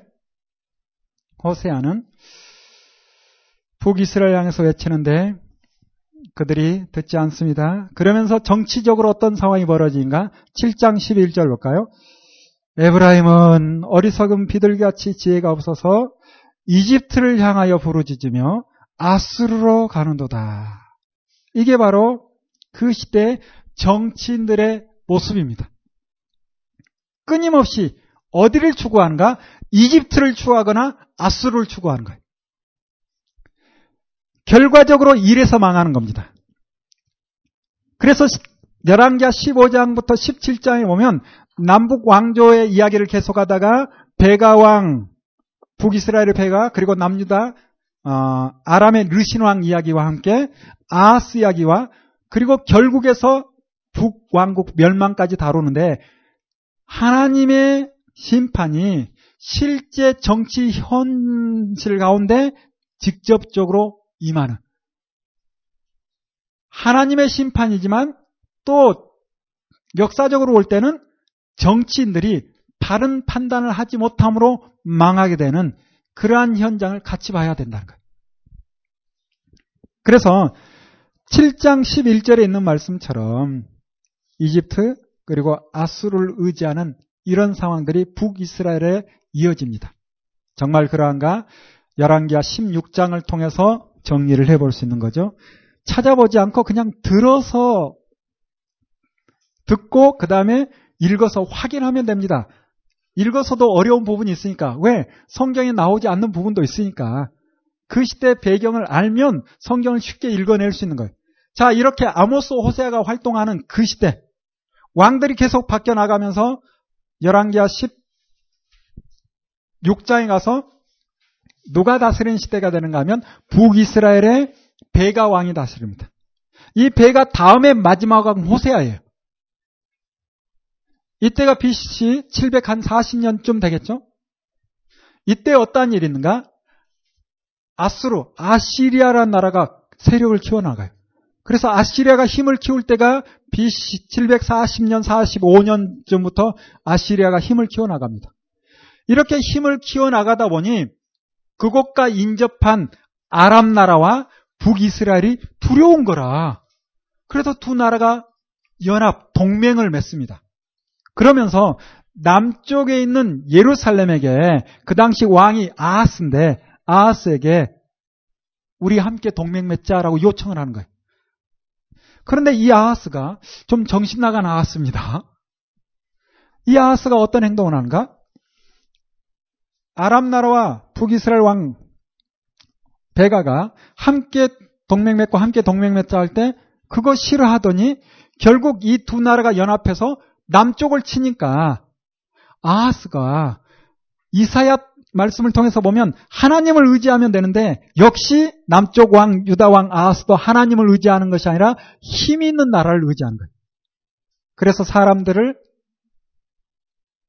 호세아는 북이스라엘 향해서 외치는데 그들이 듣지 않습니다. 그러면서 정치적으로 어떤 상황이 벌어지는가? 7장 11절 볼까요? 에브라임은 어리석은 비둘기같이 지혜가 없어서 이집트를 향하여 부르짖으며 아수르로 가는도다. 이게 바로 그 시대 정치인들의 모습입니다. 끊임없이 어디를 추구하는가? 이집트를 추구하거나 아수르를 추구하는 거예요. 결과적으로 일에서 망하는 겁니다. 그래서 열왕기하 15장부터 17장에 보면 남북 왕조의 이야기를 계속하다가 베가 왕 북이스라엘의 베가 그리고 남유다 어, 아람의 르신 왕 이야기와 함께 아하스 이야기와 그리고 결국에서 북 왕국 멸망까지 다루는데 하나님의 심판이 실제 정치 현실 가운데 직접적으로 임하는 하나님의 심판이지만 또 역사적으로 올 때는 정치인들이 바른 판단을 하지 못함으로 망하게 되는 그러한 현장을 같이 봐야 된다는 거예요. 그래서 7장 11절에 있는 말씀처럼 이집트 그리고 아수를 의지하는 이런 상황들이 북이스라엘에 이어집니다. 정말 그러한가? 열왕기하 16장을 통해서 정리를 해볼 수 있는 거죠. 찾아보지 않고 그냥 들어서 듣고 그 다음에 읽어서 확인하면 됩니다. 읽어서도 어려운 부분이 있으니까 왜 성경에 나오지 않는 부분도 있으니까 그 시대 배경을 알면 성경을 쉽게 읽어낼 수 있는 거예요. 자 이렇게 아모스 호세아가 활동하는 그 시대 왕들이 계속 바뀌어 나가면서 열왕기하 16장에 가서 누가 다스리는 시대가 되는가 하면 북이스라엘의 베가 왕이 다스립니다. 이 베가 다음에 마지막 왕 호세아예요. 이때가 BC 740년쯤 되겠죠? 이때 어떠한 일이 있는가? 아수르, 아시리아라는 나라가 세력을 키워나가요. 그래서 아시리아가 힘을 키울 때가 BC 740년, 45년쯤부터 아시리아가 힘을 키워나갑니다. 이렇게 힘을 키워나가다 보니 그곳과 인접한 아랍 나라와 북이스라엘이 두려운 거라. 그래서 두 나라가 연합, 동맹을 맺습니다. 그러면서 남쪽에 있는 예루살렘에게 그 당시 왕이 아하스인데 아하스에게 우리 함께 동맹 맺자라고 요청을 하는 거예요. 그런데 이 아하스가 좀 정신 나간 아하스입니다. 이 아하스가 어떤 행동을 하는가? 아랍 나라와 북이스라엘 왕 베가가 함께 동맹 맺고 함께 동맹 맺자 할 때 그거 싫어하더니 결국 이 두 나라가 연합해서 남쪽을 치니까 아하스가 이사야 말씀을 통해서 보면 하나님을 의지하면 되는데 역시 남쪽 왕 유다 왕 아하스도 하나님을 의지하는 것이 아니라 힘 있는 나라를 의지한 거예요. 그래서 사람들을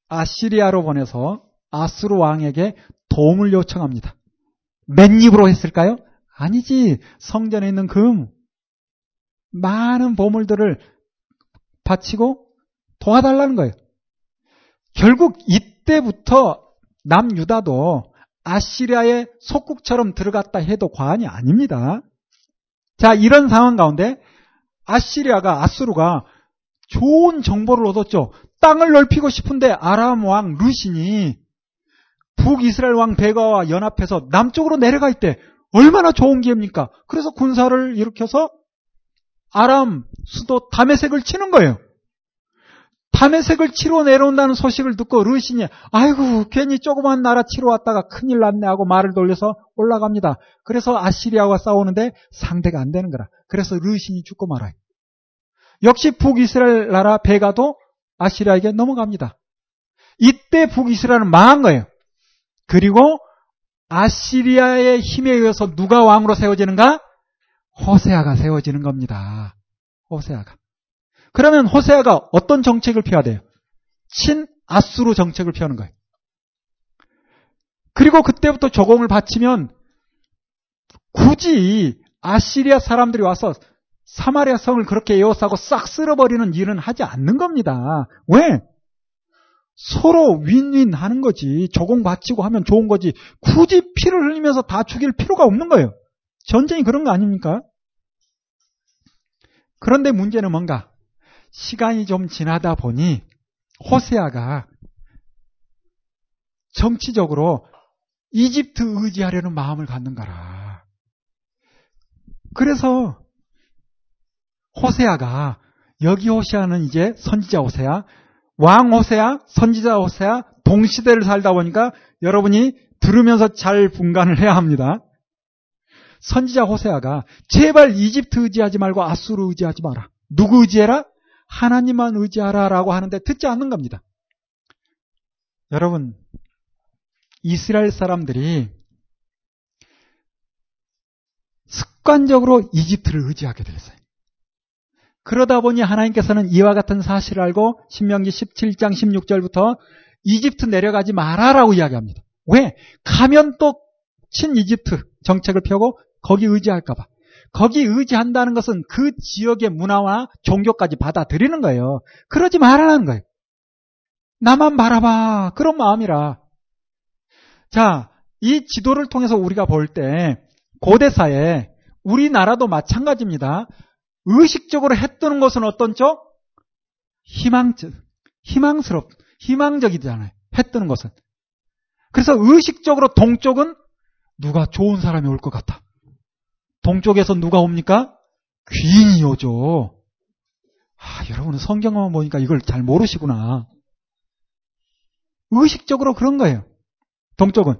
아시리아로 보내서 아스루 왕에게 도움을 요청합니다. 맨입으로 했을까요? 아니지. 성전에 있는 금, 많은 보물들을 바치고 도와달라는 거예요. 결국 이때부터 남유다도 아시리아의 속국처럼 들어갔다 해도 과언이 아닙니다. 자, 이런 상황 가운데 아시리아가, 아수르가 좋은 정보를 얻었죠. 땅을 넓히고 싶은데 아람 왕 루신이 북이스라엘 왕 베가와 연합해서 남쪽으로 내려가 있대. 얼마나 좋은 기회입니까? 그래서 군사를 일으켜서 아람 수도 다메색을 치는 거예요. 다메색을 치러 내려온다는 소식을 듣고 르신이 아이고 괜히 조그만 나라 치러 왔다가 큰일 났네 하고 말을 돌려서 올라갑니다. 그래서 아시리아와 싸우는데 상대가 안 되는 거라. 그래서 르신이 죽고 말아요. 역시 북이스라엘 나라 베가도 아시리아에게 넘어갑니다. 이때 북이스라엘은 망한 거예요. 그리고 아시리아의 힘에 의해서 누가 왕으로 세워지는가? 호세아가 세워지는 겁니다. 호세아가. 그러면 호세아가 어떤 정책을 펴야 돼요? 친 아수르 정책을 펴는 거예요. 그리고 그때부터 조공을 바치면 굳이 아시리아 사람들이 와서 사마리아 성을 그렇게 에워싸고 싹 쓸어버리는 일은 하지 않는 겁니다. 왜? 서로 윈윈 하는 거지. 조공 바치고 하면 좋은 거지. 굳이 피를 흘리면서 다 죽일 필요가 없는 거예요. 전쟁이 그런 거 아닙니까? 그런데 문제는 뭔가? 시간이 좀 지나다 보니 호세아가 정치적으로 이집트 의지하려는 마음을 갖는 거라. 그래서 호세아가 여기 호세아는 이제 선지자 호세아, 왕 호세아, 선지자 호세아 동시대를 살다 보니까 여러분이 들으면서 잘 분간을 해야 합니다. 선지자 호세아가 제발 이집트 의지하지 말고 아수르 의지하지 마라. 누구 의지해라? 하나님만 의지하라라고 하는데 듣지 않는 겁니다. 여러분, 이스라엘 사람들이 습관적으로 이집트를 의지하게 되었어요. 그러다 보니 하나님께서는 이와 같은 사실을 알고 신명기 17장 16절부터 이집트 내려가지 마라라고 이야기합니다. 왜? 가면 또 친 이집트 정책을 펴고 거기 의지할까봐. 거기 의지한다는 것은 그 지역의 문화와 종교까지 받아들이는 거예요. 그러지 말라는 거예요. 나만 바라봐. 그런 마음이라. 자, 이 지도를 통해서 우리가 볼 때 고대사에 우리나라도 마찬가지입니다. 의식적으로 했던 것은 어떤 쪽? 희망적, 희망스럽, 희망적이잖아요. 했던 것은. 그래서 의식적으로 동쪽은 누가 좋은 사람이 올 것 같아. 동쪽에서 누가 옵니까? 귀인이 오죠. 아, 여러분은 성경만 보니까 이걸 잘 모르시구나. 의식적으로 그런 거예요. 동쪽은.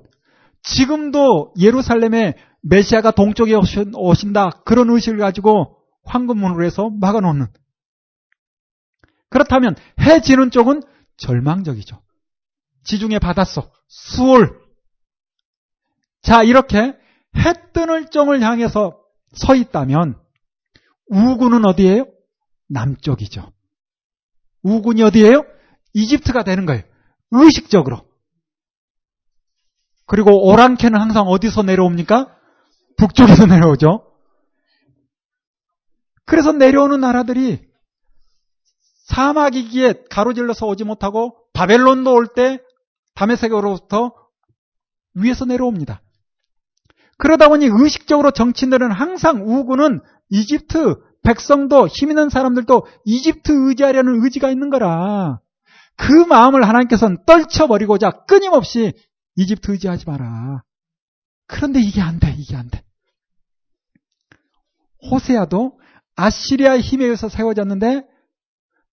지금도 예루살렘에 메시아가 동쪽에 오신다. 그런 의식을 가지고 황금문으로 해서 막아놓는. 그렇다면 해 지는 쪽은 절망적이죠. 지중해 바닷속, 수월. 자, 이렇게 해 뜨는 쪽을 향해서 서 있다면 우군은 어디예요? 남쪽이죠. 우군이 어디예요? 이집트가 되는 거예요. 의식적으로. 그리고 오랑캐는 항상 어디서 내려옵니까? 북쪽에서 내려오죠. 그래서 내려오는 나라들이 사막이기에 가로질러서 오지 못하고 바벨론도 올때 다메섹으로부터 위에서 내려옵니다. 그러다 보니 의식적으로 정치인들은 항상 우군은 이집트 백성도 힘 있는 사람들도 이집트 의지하려는 의지가 있는 거라. 그 마음을 하나님께서는 떨쳐버리고자 끊임없이 이집트 의지하지 마라. 그런데 이게 안 돼, 이게 안 돼. 호세아도 아시리아의 힘에 의해서 세워졌는데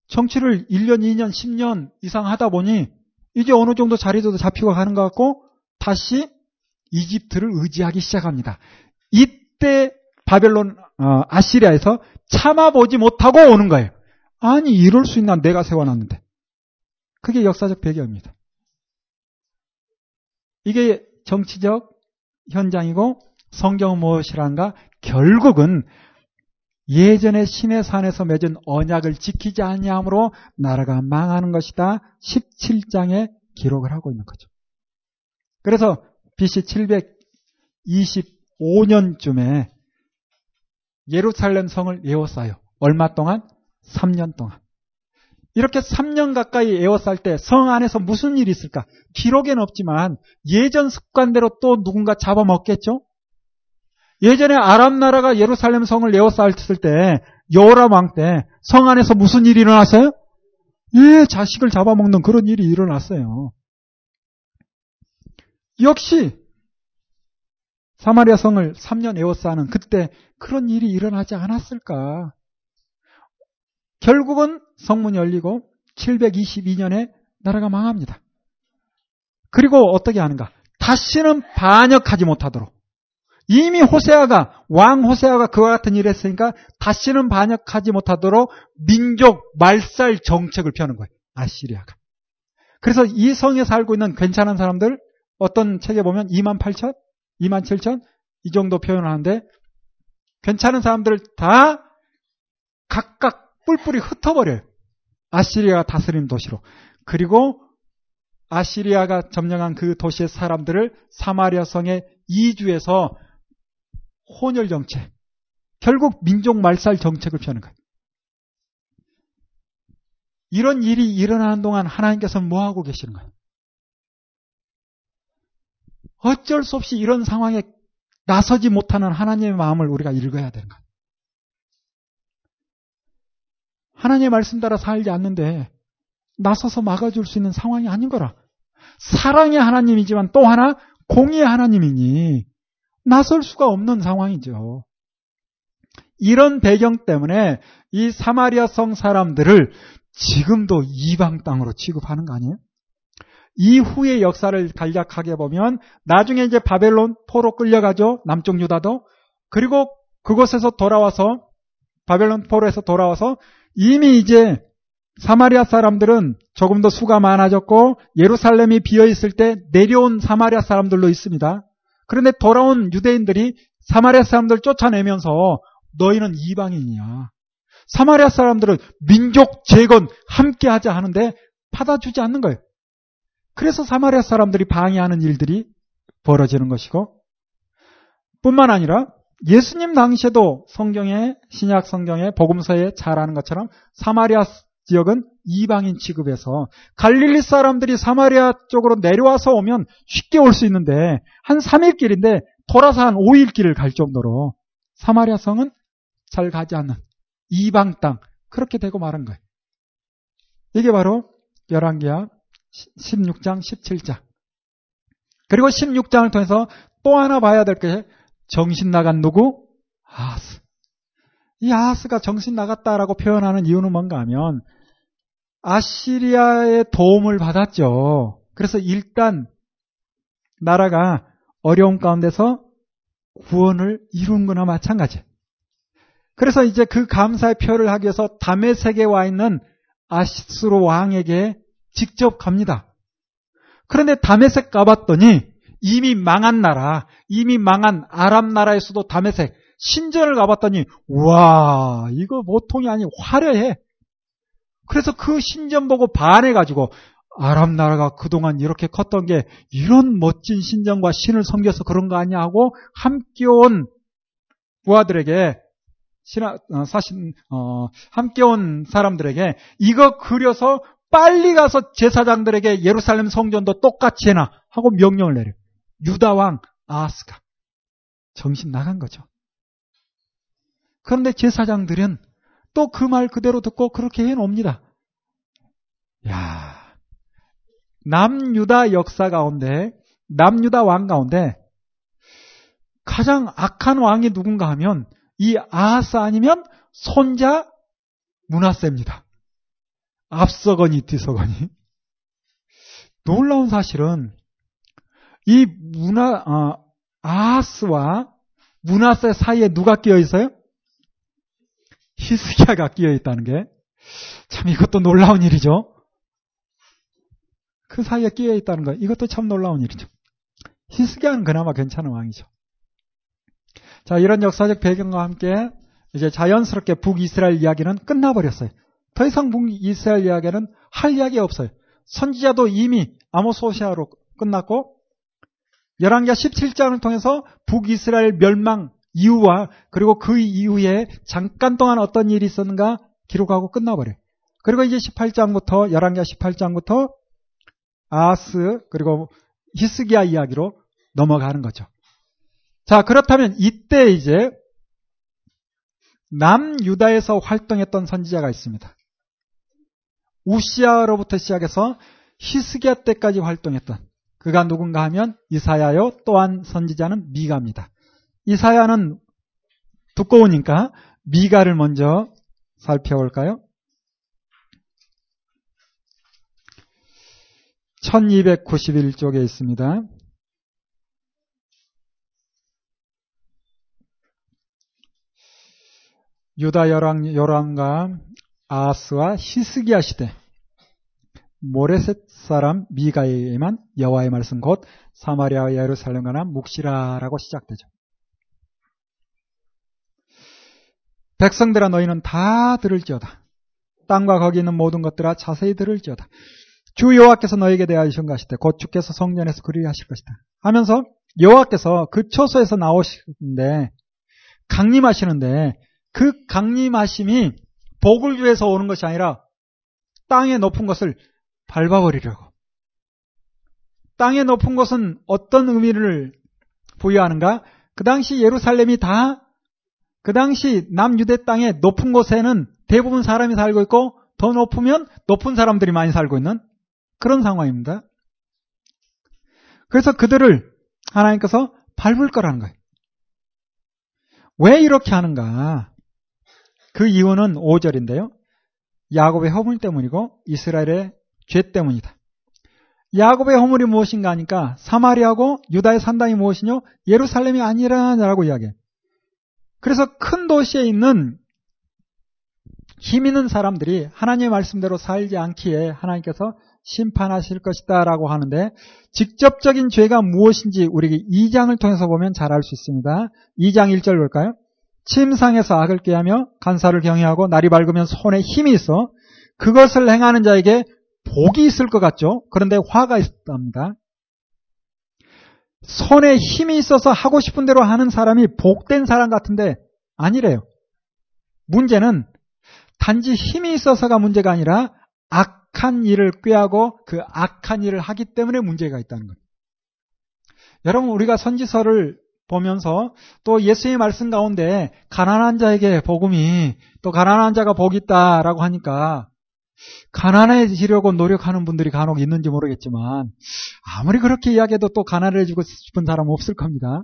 정치를 1년, 2년, 10년 이상 하다 보니 이제 어느 정도 자리도 잡히고 가는 것 같고 다시 이집트를 의지하기 시작합니다. 이때 바벨론 어, 아시리아에서 참아보지 못하고 오는 거예요. 아니 이럴 수 있나 내가 세워놨는데. 그게 역사적 배경입니다. 이게 정치적 현장이고 성경은 무엇이란가? 결국은 예전에 신의 산에서 맺은 언약을 지키지 아니함으로 나라가 망하는 것이다. 17장에 기록을 하고 있는 거죠. 그래서 BC 725년쯤에 예루살렘 성을 에워싸요. 얼마 동안? 3년 동안. 이렇게 3년 가까이 에워쌀 때 성 안에서 무슨 일이 있을까? 기록에는 없지만 예전 습관대로 또 누군가 잡아먹겠죠? 예전에 아람 나라가 예루살렘 성을 에워쌌을 때 여호람 왕 때 성 안에서 무슨 일이 일어났어요? 예, 자식을 잡아먹는 그런 일이 일어났어요. 역시 사마리아 성을 3년 에워싸는 그때 그런 일이 일어나지 않았을까? 결국은 성문이 열리고 722년에 나라가 망합니다. 그리고 어떻게 하는가? 다시는 반역하지 못하도록. 이미 호세아가, 왕 호세아가 그와 같은 일을 했으니까 다시는 반역하지 못하도록 민족 말살 정책을 펴는 거예요. 아시리아가. 그래서 이 성에 살고 있는 괜찮은 사람들, 어떤 책에 보면 2만 8천? 2만 7천? 이 정도 표현을 하는데, 괜찮은 사람들 다 각각 뿔뿔이 흩어버려요. 아시리아가 다스리는 도시로. 그리고 아시리아가 점령한 그 도시의 사람들을 사마리아 성에 이주해서 혼혈 정책, 결국 민족 말살 정책을 펴는 거예요. 이런 일이 일어나는 동안 하나님께서는 뭐 하고 계시는 거예요? 어쩔 수 없이 이런 상황에 나서지 못하는 하나님의 마음을 우리가 읽어야 되는 거예요. 하나님의 말씀 따라 살지 않는데 나서서 막아줄 수 있는 상황이 아닌 거라. 사랑의 하나님이지만 또 하나 공의의 하나님이니 나설 수가 없는 상황이죠. 이런 배경 때문에 이 사마리아 성 사람들을 지금도 이방 땅으로 취급하는 거 아니에요? 이후의 역사를 간략하게 보면 나중에 이제 바벨론 포로 끌려가죠. 남쪽 유다도. 그리고 그곳에서 돌아와서 바벨론 포로에서 돌아와서 이미 이제 사마리아 사람들은 조금 더 수가 많아졌고 예루살렘이 비어 있을 때 내려온 사마리아 사람들로 있습니다. 그런데 돌아온 유대인들이 사마리아 사람들 쫓아내면서 너희는 이방인이야. 사마리아 사람들은 민족 재건 함께 하자 하는데 받아주지 않는 거예요. 그래서 사마리아 사람들이 방해하는 일들이 벌어지는 것이고 뿐만 아니라 예수님 당시에도 성경에 신약 성경에 복음서에 잘 아는 것처럼 사마리아 지역은 이방인 취급해서 갈릴리 사람들이 사마리아 쪽으로 내려와서 오면 쉽게 올 수 있는데 한 3일 길인데 돌아서 한 5일 길을 갈 정도로 사마리아 성은 잘 가지 않는 이방 땅 그렇게 되고 말은 거예요. 이게 바로 열왕기하 16장 17장 그리고 16장을 통해서 또 하나 봐야 될 게 정신 나간 누구? 아하스. 이 아하스가 정신 나갔다라고 표현하는 이유는 뭔가 하면 아시리아의 도움을 받았죠. 그래서 일단 나라가 어려운 가운데서 구원을 이룬 거나 마찬가지. 그래서 이제 그 감사의 표를 하기 위해서 담에색에 와 있는 아시스로 왕에게 직접 갑니다. 그런데 담에색 가봤더니 이미 망한 나라, 이미 망한 아랍 나라에서도 담에색 신전을 가봤더니 와 이거 보통이 아니 화려해. 그래서 그 신전 보고 반해가지고 아랍 나라가 그동안 이렇게 컸던 게 이런 멋진 신전과 신을 섬겨서 그런 거 아니야 하고 함께 온 부하들에게 신하, 어, 사신, 어, 함께 온 사람들에게 이거 그려서 빨리 가서 제사장들에게 예루살렘 성전도 똑같이 해놔 하고 명령을 내려. 유다왕 아스가 정신 나간 거죠. 그런데 제사장들은 또 그 말 그대로 듣고 그렇게 해놓습니다. 야 남유다 역사 가운데, 남유다 왕 가운데 가장 악한 왕이 누군가 하면 이 아하스 아니면 손자 문하세입니다. 앞서거니 뒤서거니. 놀라운 사실은 이 문하, 어, 아하스와 문하세 사이에 누가 끼어 있어요? 히스기야가 끼어 있다는 게 참 이것도 놀라운 일이죠. 그 사이에 끼어 있다는 거 이것도 참 놀라운 일이죠. 히스기야는 그나마 괜찮은 왕이죠. 자, 이런 역사적 배경과 함께 이제 자연스럽게 북이스라엘 이야기는 끝나버렸어요. 더 이상 북이스라엘 이야기는 할 이야기 없어요. 선지자도 이미 아모소시아로 끝났고 열왕기하 17장을 통해서 북이스라엘 멸망 이후와 그리고 그 이후에 잠깐 동안 어떤 일이 있었는가 기록하고 끝나버려요. 그리고 이제 18장부터 11개 18장부터 아스 그리고 히스기야 이야기로 넘어가는 거죠. 자, 그렇다면 이때 이제 남유다에서 활동했던 선지자가 있습니다. 우시아로부터 시작해서 히스기야 때까지 활동했던 그가 누군가 하면 이사야요 또한 선지자는 미가입니다. 이사야는 두꺼우니까 미가를 먼저 살펴볼까요? 1291쪽에 있습니다. 유다 열왕, 열왕과 아스와 히스기야 시대 모레셋 사람 미가에만 여호와의 말씀 곧 사마리아와 예루살렘 관한 묵시라라고 시작되죠. 백성들아 너희는 다 들을지어다. 땅과 거기 있는 모든 것들아 자세히 들을지어다. 주 여호와께서 너에게 대하여 이신가시되 곧 주께서 성전에서 그리 하실 것이다. 하면서 여호와께서 그 초소에서 나오시는데 강림하시는데 그 강림하심이 복을 위해서 오는 것이 아니라 땅의 높은 것을 밟아버리려고. 땅의 높은 것은 어떤 의미를 부여하는가? 그 당시 예루살렘이 다 그 당시 남유대 땅의 높은 곳에는 대부분 사람이 살고 있고 더 높으면 높은 사람들이 많이 살고 있는 그런 상황입니다. 그래서 그들을 하나님께서 밟을 거라는 거예요. 왜 이렇게 하는가? 그 이유는 5절인데요. 야곱의 허물 때문이고 이스라엘의 죄 때문이다. 야곱의 허물이 무엇인가 하니까 사마리아고 유다의 산당이 무엇이뇨? 예루살렘이 아니라라고 이야기해. 그래서 큰 도시에 있는 힘 있는 사람들이 하나님의 말씀대로 살지 않기에 하나님께서 심판하실 것이다 라고 하는데 직접적인 죄가 무엇인지 우리에게 2장을 통해서 보면 잘 알 수 있습니다. 2장 1절 볼까요? 침상에서 악을 꾀하며 간사를 경외하고 날이 밝으면 손에 힘이 있어 그것을 행하는 자에게 복이 있을 것 같죠. 그런데 화가 있답니다. 손에 힘이 있어서 하고 싶은 대로 하는 사람이 복된 사람 같은데 아니래요. 문제는 단지 힘이 있어서가 문제가 아니라 악한 일을 꾀하고 그 악한 일을 하기 때문에 문제가 있다는 거예요. 여러분 우리가 선지서를 보면서 또 예수의 말씀 가운데 가난한 자에게 복음이 또 가난한 자가 복이 있다라고 하니까 가난해지려고 노력하는 분들이 간혹 있는지 모르겠지만 아무리 그렇게 이야기해도 또 가난해지고 싶은 사람은 없을 겁니다.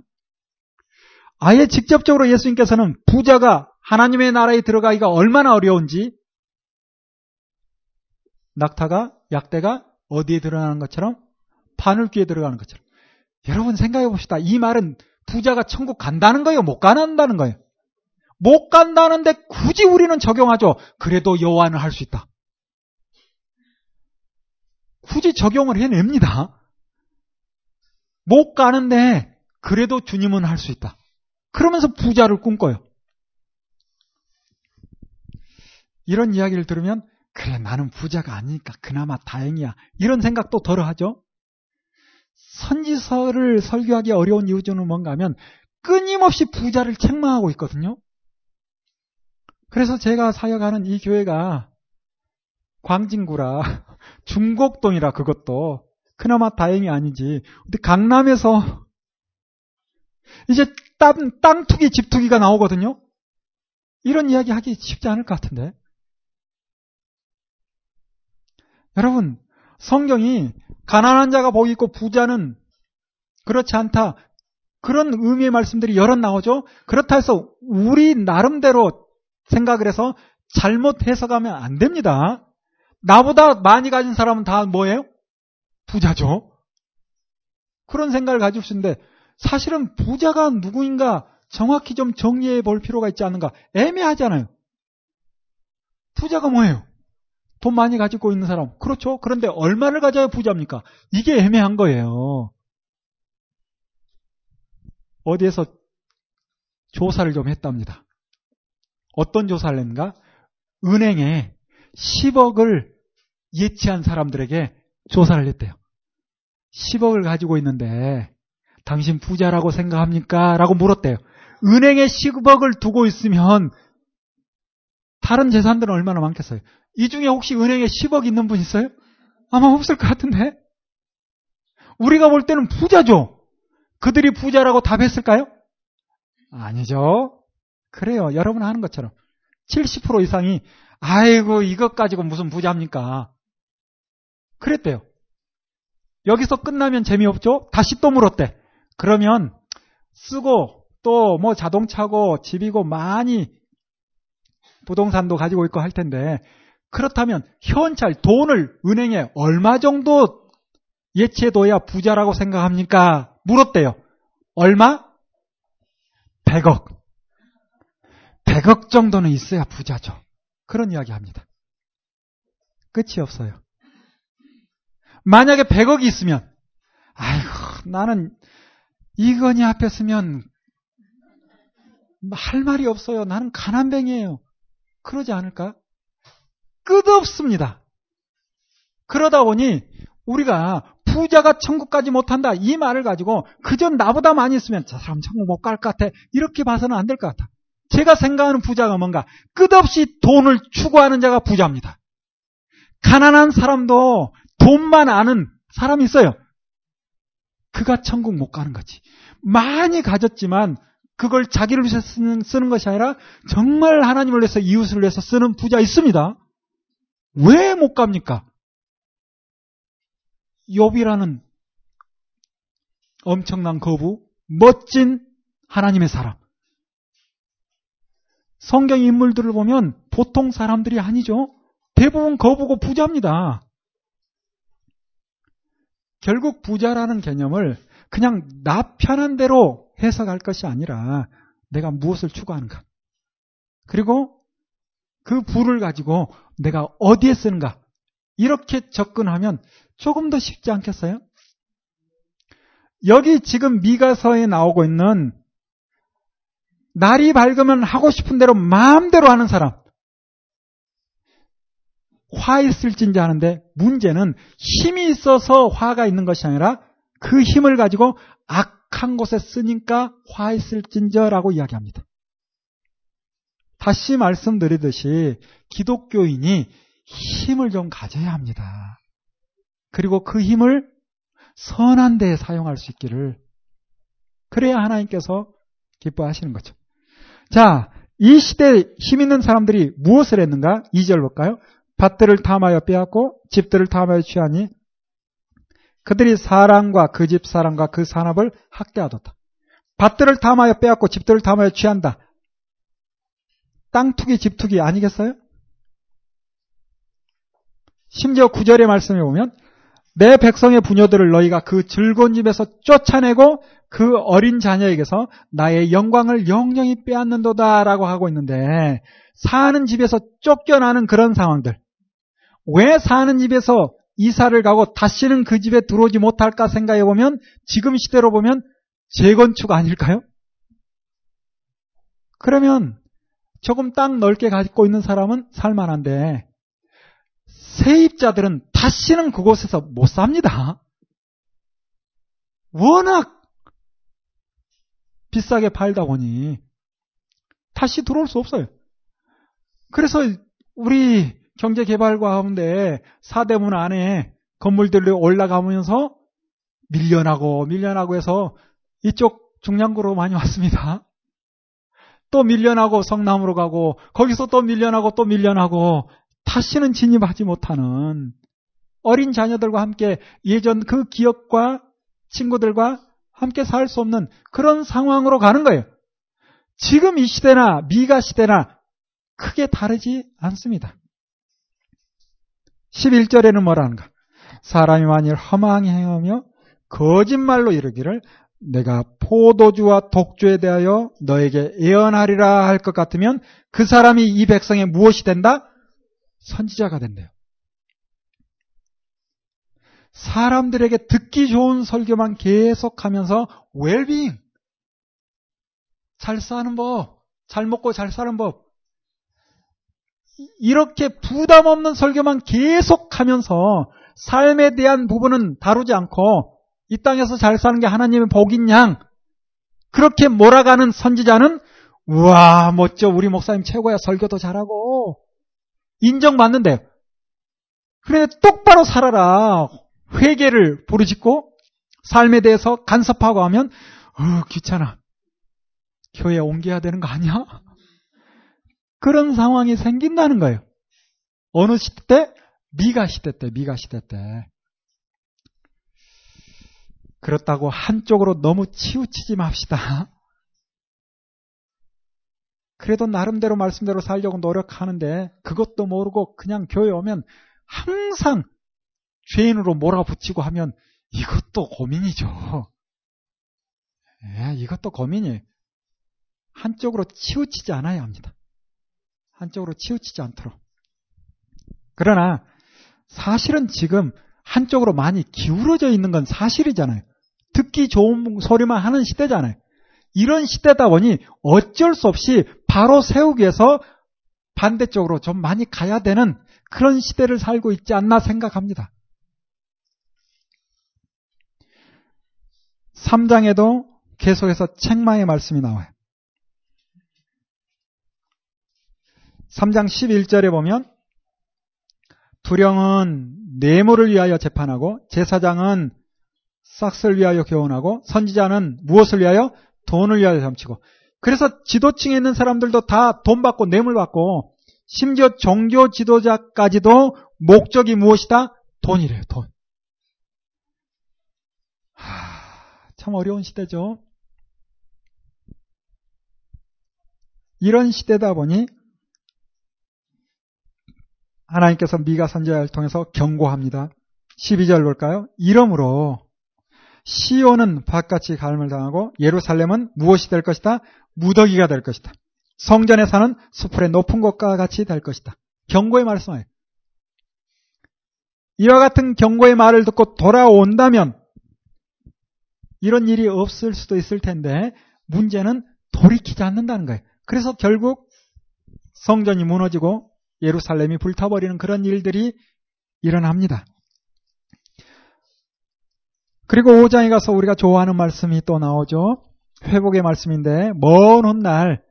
아예 직접적으로 예수님께서는 부자가 하나님의 나라에 들어가기가 얼마나 어려운지 낙타가 약대가 어디에 들어가는 것처럼 바늘귀에 들어가는 것처럼 여러분 생각해 봅시다. 이 말은 부자가 천국 간다는 거예요? 못 간다는 거예요? 못 간다는데 굳이 우리는 적용하죠. 그래도 여호와는 할 수 있다. 굳이 적용을 해냅니다. 못 가는데 그래도 주님은 할 수 있다. 그러면서 부자를 꿈꿔요. 이런 이야기를 들으면 그래 나는 부자가 아니니까 그나마 다행이야. 이런 생각도 덜어 하죠. 선지서를 설교하기 어려운 이유 중은 뭔가 하면 끊임없이 부자를 책망하고 있거든요. 그래서 제가 사역하는 이 교회가 광진구라 중곡동이라 그것도 그나마 다행이 아니지. 근데 강남에서 이제 땅, 땅 투기, 집 투기가 나오거든요. 이런 이야기 하기 쉽지 않을 것 같은데. 여러분, 성경이 가난한 자가 복이 있고 부자는 그렇지 않다. 그런 의미의 말씀들이 여러 나오죠. 그렇다 해서 우리 나름대로 생각을 해서 잘못 해석하면 안 됩니다. 나보다 많이 가진 사람은 다 뭐예요? 부자죠. 그런 생각을 가지고 있는데 사실은 부자가 누구인가 정확히 좀 정리해 볼 필요가 있지 않은가 애매하잖아요. 부자가 뭐예요? 돈 많이 가지고 있는 사람. 그렇죠. 그런데 얼마를 가져야 부자입니까? 이게 애매한 거예요. 어디에서 조사를 좀 했답니다. 어떤 조사를 했는가? 은행에 10억을 예치한 사람들에게 조사를 했대요. 10억을 가지고 있는데 당신 부자라고 생각합니까? 라고 물었대요. 은행에 10억을 두고 있으면 다른 재산들은 얼마나 많겠어요? 이 중에 혹시 은행에 10억 있는 분 있어요? 아마 없을 것 같은데. 우리가 볼 때는 부자죠. 그들이 부자라고 답했을까요? 아니죠. 그래요. 여러분 하는 것처럼. 70% 이상이 아이고 이것 가지고 무슨 부자입니까? 그랬대요. 여기서 끝나면 재미없죠? 다시 또 물었대. 그러면 쓰고 또 뭐 자동차고 집이고 많이 부동산도 가지고 있고 할 텐데 그렇다면 현찰 돈을 은행에 얼마 정도 예치해둬야 부자라고 생각합니까? 물었대요. 얼마? 100억. 100억 정도는 있어야 부자죠. 그런 이야기 합니다. 끝이 없어요. 만약에 100억이 있으면, 아이고, 나는 이건희 앞에 쓰면 할 말이 없어요. 나는 가난뱅이에요. 그러지 않을까? 끝없습니다. 그러다 보니 우리가 부자가 천국까지 못한다 이 말을 가지고 그저 나보다 많이 있으면 저 사람 천국 못 갈 것 같아 이렇게 봐서는 안 될 것 같아. 제가 생각하는 부자가 뭔가 끝없이 돈을 추구하는 자가 부자입니다. 가난한 사람도 돈만 아는 사람이 있어요. 그가 천국 못 가는 거지. 많이 가졌지만 그걸 자기를 위해서 쓰는, 쓰는 것이 아니라 정말 하나님을 위해서 이웃을 위해서 쓰는 부자 있습니다. 왜 못 갑니까? 욥이라는 엄청난 거부, 멋진 하나님의 사람. 성경 인물들을 보면 보통 사람들이 아니죠. 대부분 거부고 부자입니다. 결국 부자라는 개념을 그냥 나 편한 대로 해석할 것이 아니라 내가 무엇을 추구하는가. 그리고 그 부를 가지고 내가 어디에 쓰는가. 이렇게 접근하면 조금 더 쉽지 않겠어요? 여기 지금 미가서에 나오고 있는 날이 밝으면 하고 싶은 대로 마음대로 하는 사람. 화 있을진지 하는데 문제는 힘이 있어서 화가 있는 것이 아니라 그 힘을 가지고 악 한 곳에 쓰니까 화 있을진저라고 이야기합니다. 다시 말씀드리듯이 기독교인이 힘을 좀 가져야 합니다. 그리고 그 힘을 선한 데에 사용할 수 있기를 그래야 하나님께서 기뻐하시는 거죠. 자, 이 시대에 힘 있는 사람들이 무엇을 했는가? 2절 볼까요? 밭들을 탐하여 빼앗고 집들을 탐하여 취하니 그들이 사람과 그 집 사람과 그 산업을 학대하도다. 밭들을 탐하여 빼앗고 집들을 탐하여 취한다. 땅 투기, 집 투기 아니겠어요? 심지어 구절의 말씀에 보면 내 백성의 부녀들을 너희가 그 즐거운 집에서 쫓아내고 그 어린 자녀에게서 나의 영광을 영영히 빼앗는도다라고 하고 있는데 사는 집에서 쫓겨나는 그런 상황들 왜 사는 집에서 이사를 가고 다시는 그 집에 들어오지 못할까 생각해 보면 지금 시대로 보면 재건축 아닐까요? 그러면 조금 땅 넓게 가지고 있는 사람은 살만한데 세입자들은 다시는 그곳에서 못 삽니다. 워낙 비싸게 팔다 보니 다시 들어올 수 없어요. 그래서 우리 경제개발과 가운데 사대문 안에 건물들이 올라가면서 밀려나고 밀려나고 해서 이쪽 중량구로 많이 왔습니다. 또 밀려나고 성남으로 가고 거기서 또 밀려나고 또 밀려나고 다시는 진입하지 못하는 어린 자녀들과 함께 예전 그 기억과 친구들과 함께 살 수 없는 그런 상황으로 가는 거예요. 지금 이 시대나 미가 시대나 크게 다르지 않습니다. 11절에는 뭐라는가? 사람이 만일 허망히 행하며 거짓말로 이르기를 내가 포도주와 독주에 대하여 너에게 예언하리라 할 것 같으면 그 사람이 이 백성에 무엇이 된다? 선지자가 된대요. 사람들에게 듣기 좋은 설교만 계속하면서 웰빙, 잘 사는 법, 잘 먹고 잘 사는 법, 이렇게 부담 없는 설교만 계속 하면서 삶에 대한 부분은 다루지 않고 이 땅에서 잘 사는 게 하나님의 복인 양 그렇게 몰아가는 선지자는 우와 멋져. 우리 목사님 최고야. 설교도 잘하고. 인정받는데 그래 똑바로 살아라. 회개를 부르짖고 삶에 대해서 간섭하고 하면 어, 귀찮아. 교회 옮겨야 되는 거 아니야? 그런 상황이 생긴다는 거예요. 어느 시대 때? 미가 시대 때, 미가 시대 때. 그렇다고 한쪽으로 너무 치우치지 맙시다. 그래도 나름대로 말씀대로 살려고 노력하는데 그것도 모르고 그냥 교회 오면 항상 죄인으로 몰아붙이고 하면 이것도 고민이죠. 예, 이것도 고민이에요. 한쪽으로 치우치지 않아야 합니다. 한쪽으로 치우치지 않도록. 그러나 사실은 지금 한쪽으로 많이 기울어져 있는 건 사실이잖아요. 듣기 좋은 소리만 하는 시대잖아요. 이런 시대다 보니 어쩔 수 없이 바로 세우기 위해서 반대쪽으로 좀 많이 가야 되는 그런 시대를 살고 있지 않나 생각합니다. 3장에도 계속해서 책망의 말씀이 나와요. 3장 11절에 보면 두령은 뇌물을 위하여 재판하고 제사장은 싹스를 위하여 교훈하고 선지자는 무엇을 위하여 돈을 위하여 점치고 그래서 지도층에 있는 사람들도 다 돈 받고 뇌물 받고 심지어 종교 지도자까지도 목적이 무엇이다? 돈이래요, 돈. 하, 참 어려운 시대죠. 이런 시대다 보니 하나님께서 미가 선지자를 통해서 경고합니다. 12절 볼까요? 이러므로 시온은 바깥이 가름을 당하고 예루살렘은 무엇이 될 것이다? 무더기가 될 것이다. 성전에 사는 수풀의 높은 곳과 같이 될 것이다. 경고의 말씀이에요. 이와 같은 경고의 말을 듣고 돌아온다면 이런 일이 없을 수도 있을 텐데 문제는 돌이키지 않는다는 거예요. 그래서 결국 성전이 무너지고 예루살렘이 불타버리는 그런 일들이 일어납니다. 그리고 5장에 가서 우리가 좋아하는 말씀이 또 나오죠. 회복의 말씀인데 먼 훗날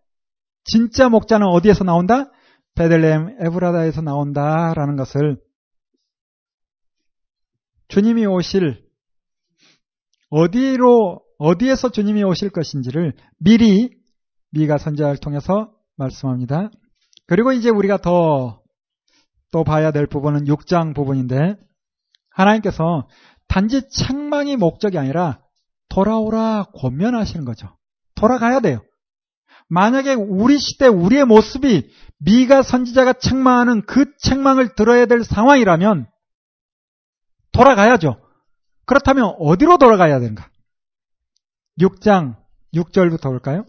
진짜 목자는 어디에서 나온다? 베들레헴 에브라다에서 나온다라는 것을 주님이 오실 어디로 어디에서 주님이 오실 것인지를 미리 미가 선자를 통해서 말씀합니다. 그리고 이제 우리가 더 또 봐야 될 부분은 6장 부분인데 하나님께서 단지 책망이 목적이 아니라 돌아오라 권면하시는 거죠. 돌아가야 돼요. 만약에 우리 시대 우리의 모습이 미가 선지자가 책망하는 그 책망을 들어야 될 상황이라면 돌아가야죠. 그렇다면 어디로 돌아가야 되는가? 6장 6절부터 볼까요?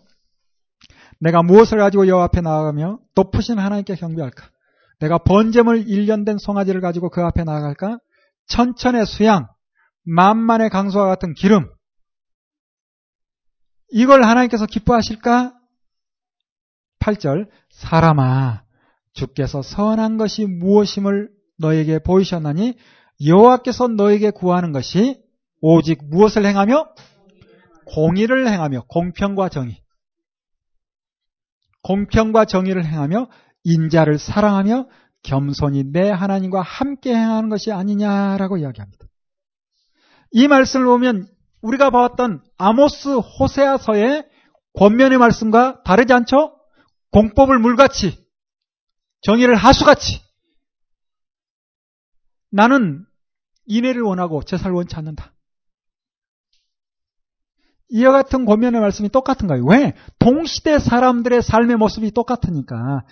내가 무엇을 가지고 여호 앞에 나아가며 높으신 하나님께 경배할까? 내가 번제물 1년 된 송아지를 가지고 그 앞에 나아갈까? 천천의 수양, 만만의 강수와 같은 기름. 이걸 하나님께서 기뻐하실까? 8절 사람아 주께서 선한 것이 무엇임을 너에게 보이셨나니 여호와께서 너에게 구하는 것이 오직 무엇을 행하며 공의를 행하며 공평과 정의 공평과 정의를 행하며 인자를 사랑하며 겸손히 내 하나님과 함께 행하는 것이 아니냐라고 이야기합니다. 이 말씀을 보면 우리가 봐왔던 아모스 호세아서의 권면의 말씀과 다르지 않죠? 공법을 물같이 정의를 하수같이 나는 인애를 원하고 제사를 원치 않는다. 이와 같은 권면의 말씀이 똑같은 거예요. 왜? 동시대 사람들의 삶의 모습이 똑같으니까.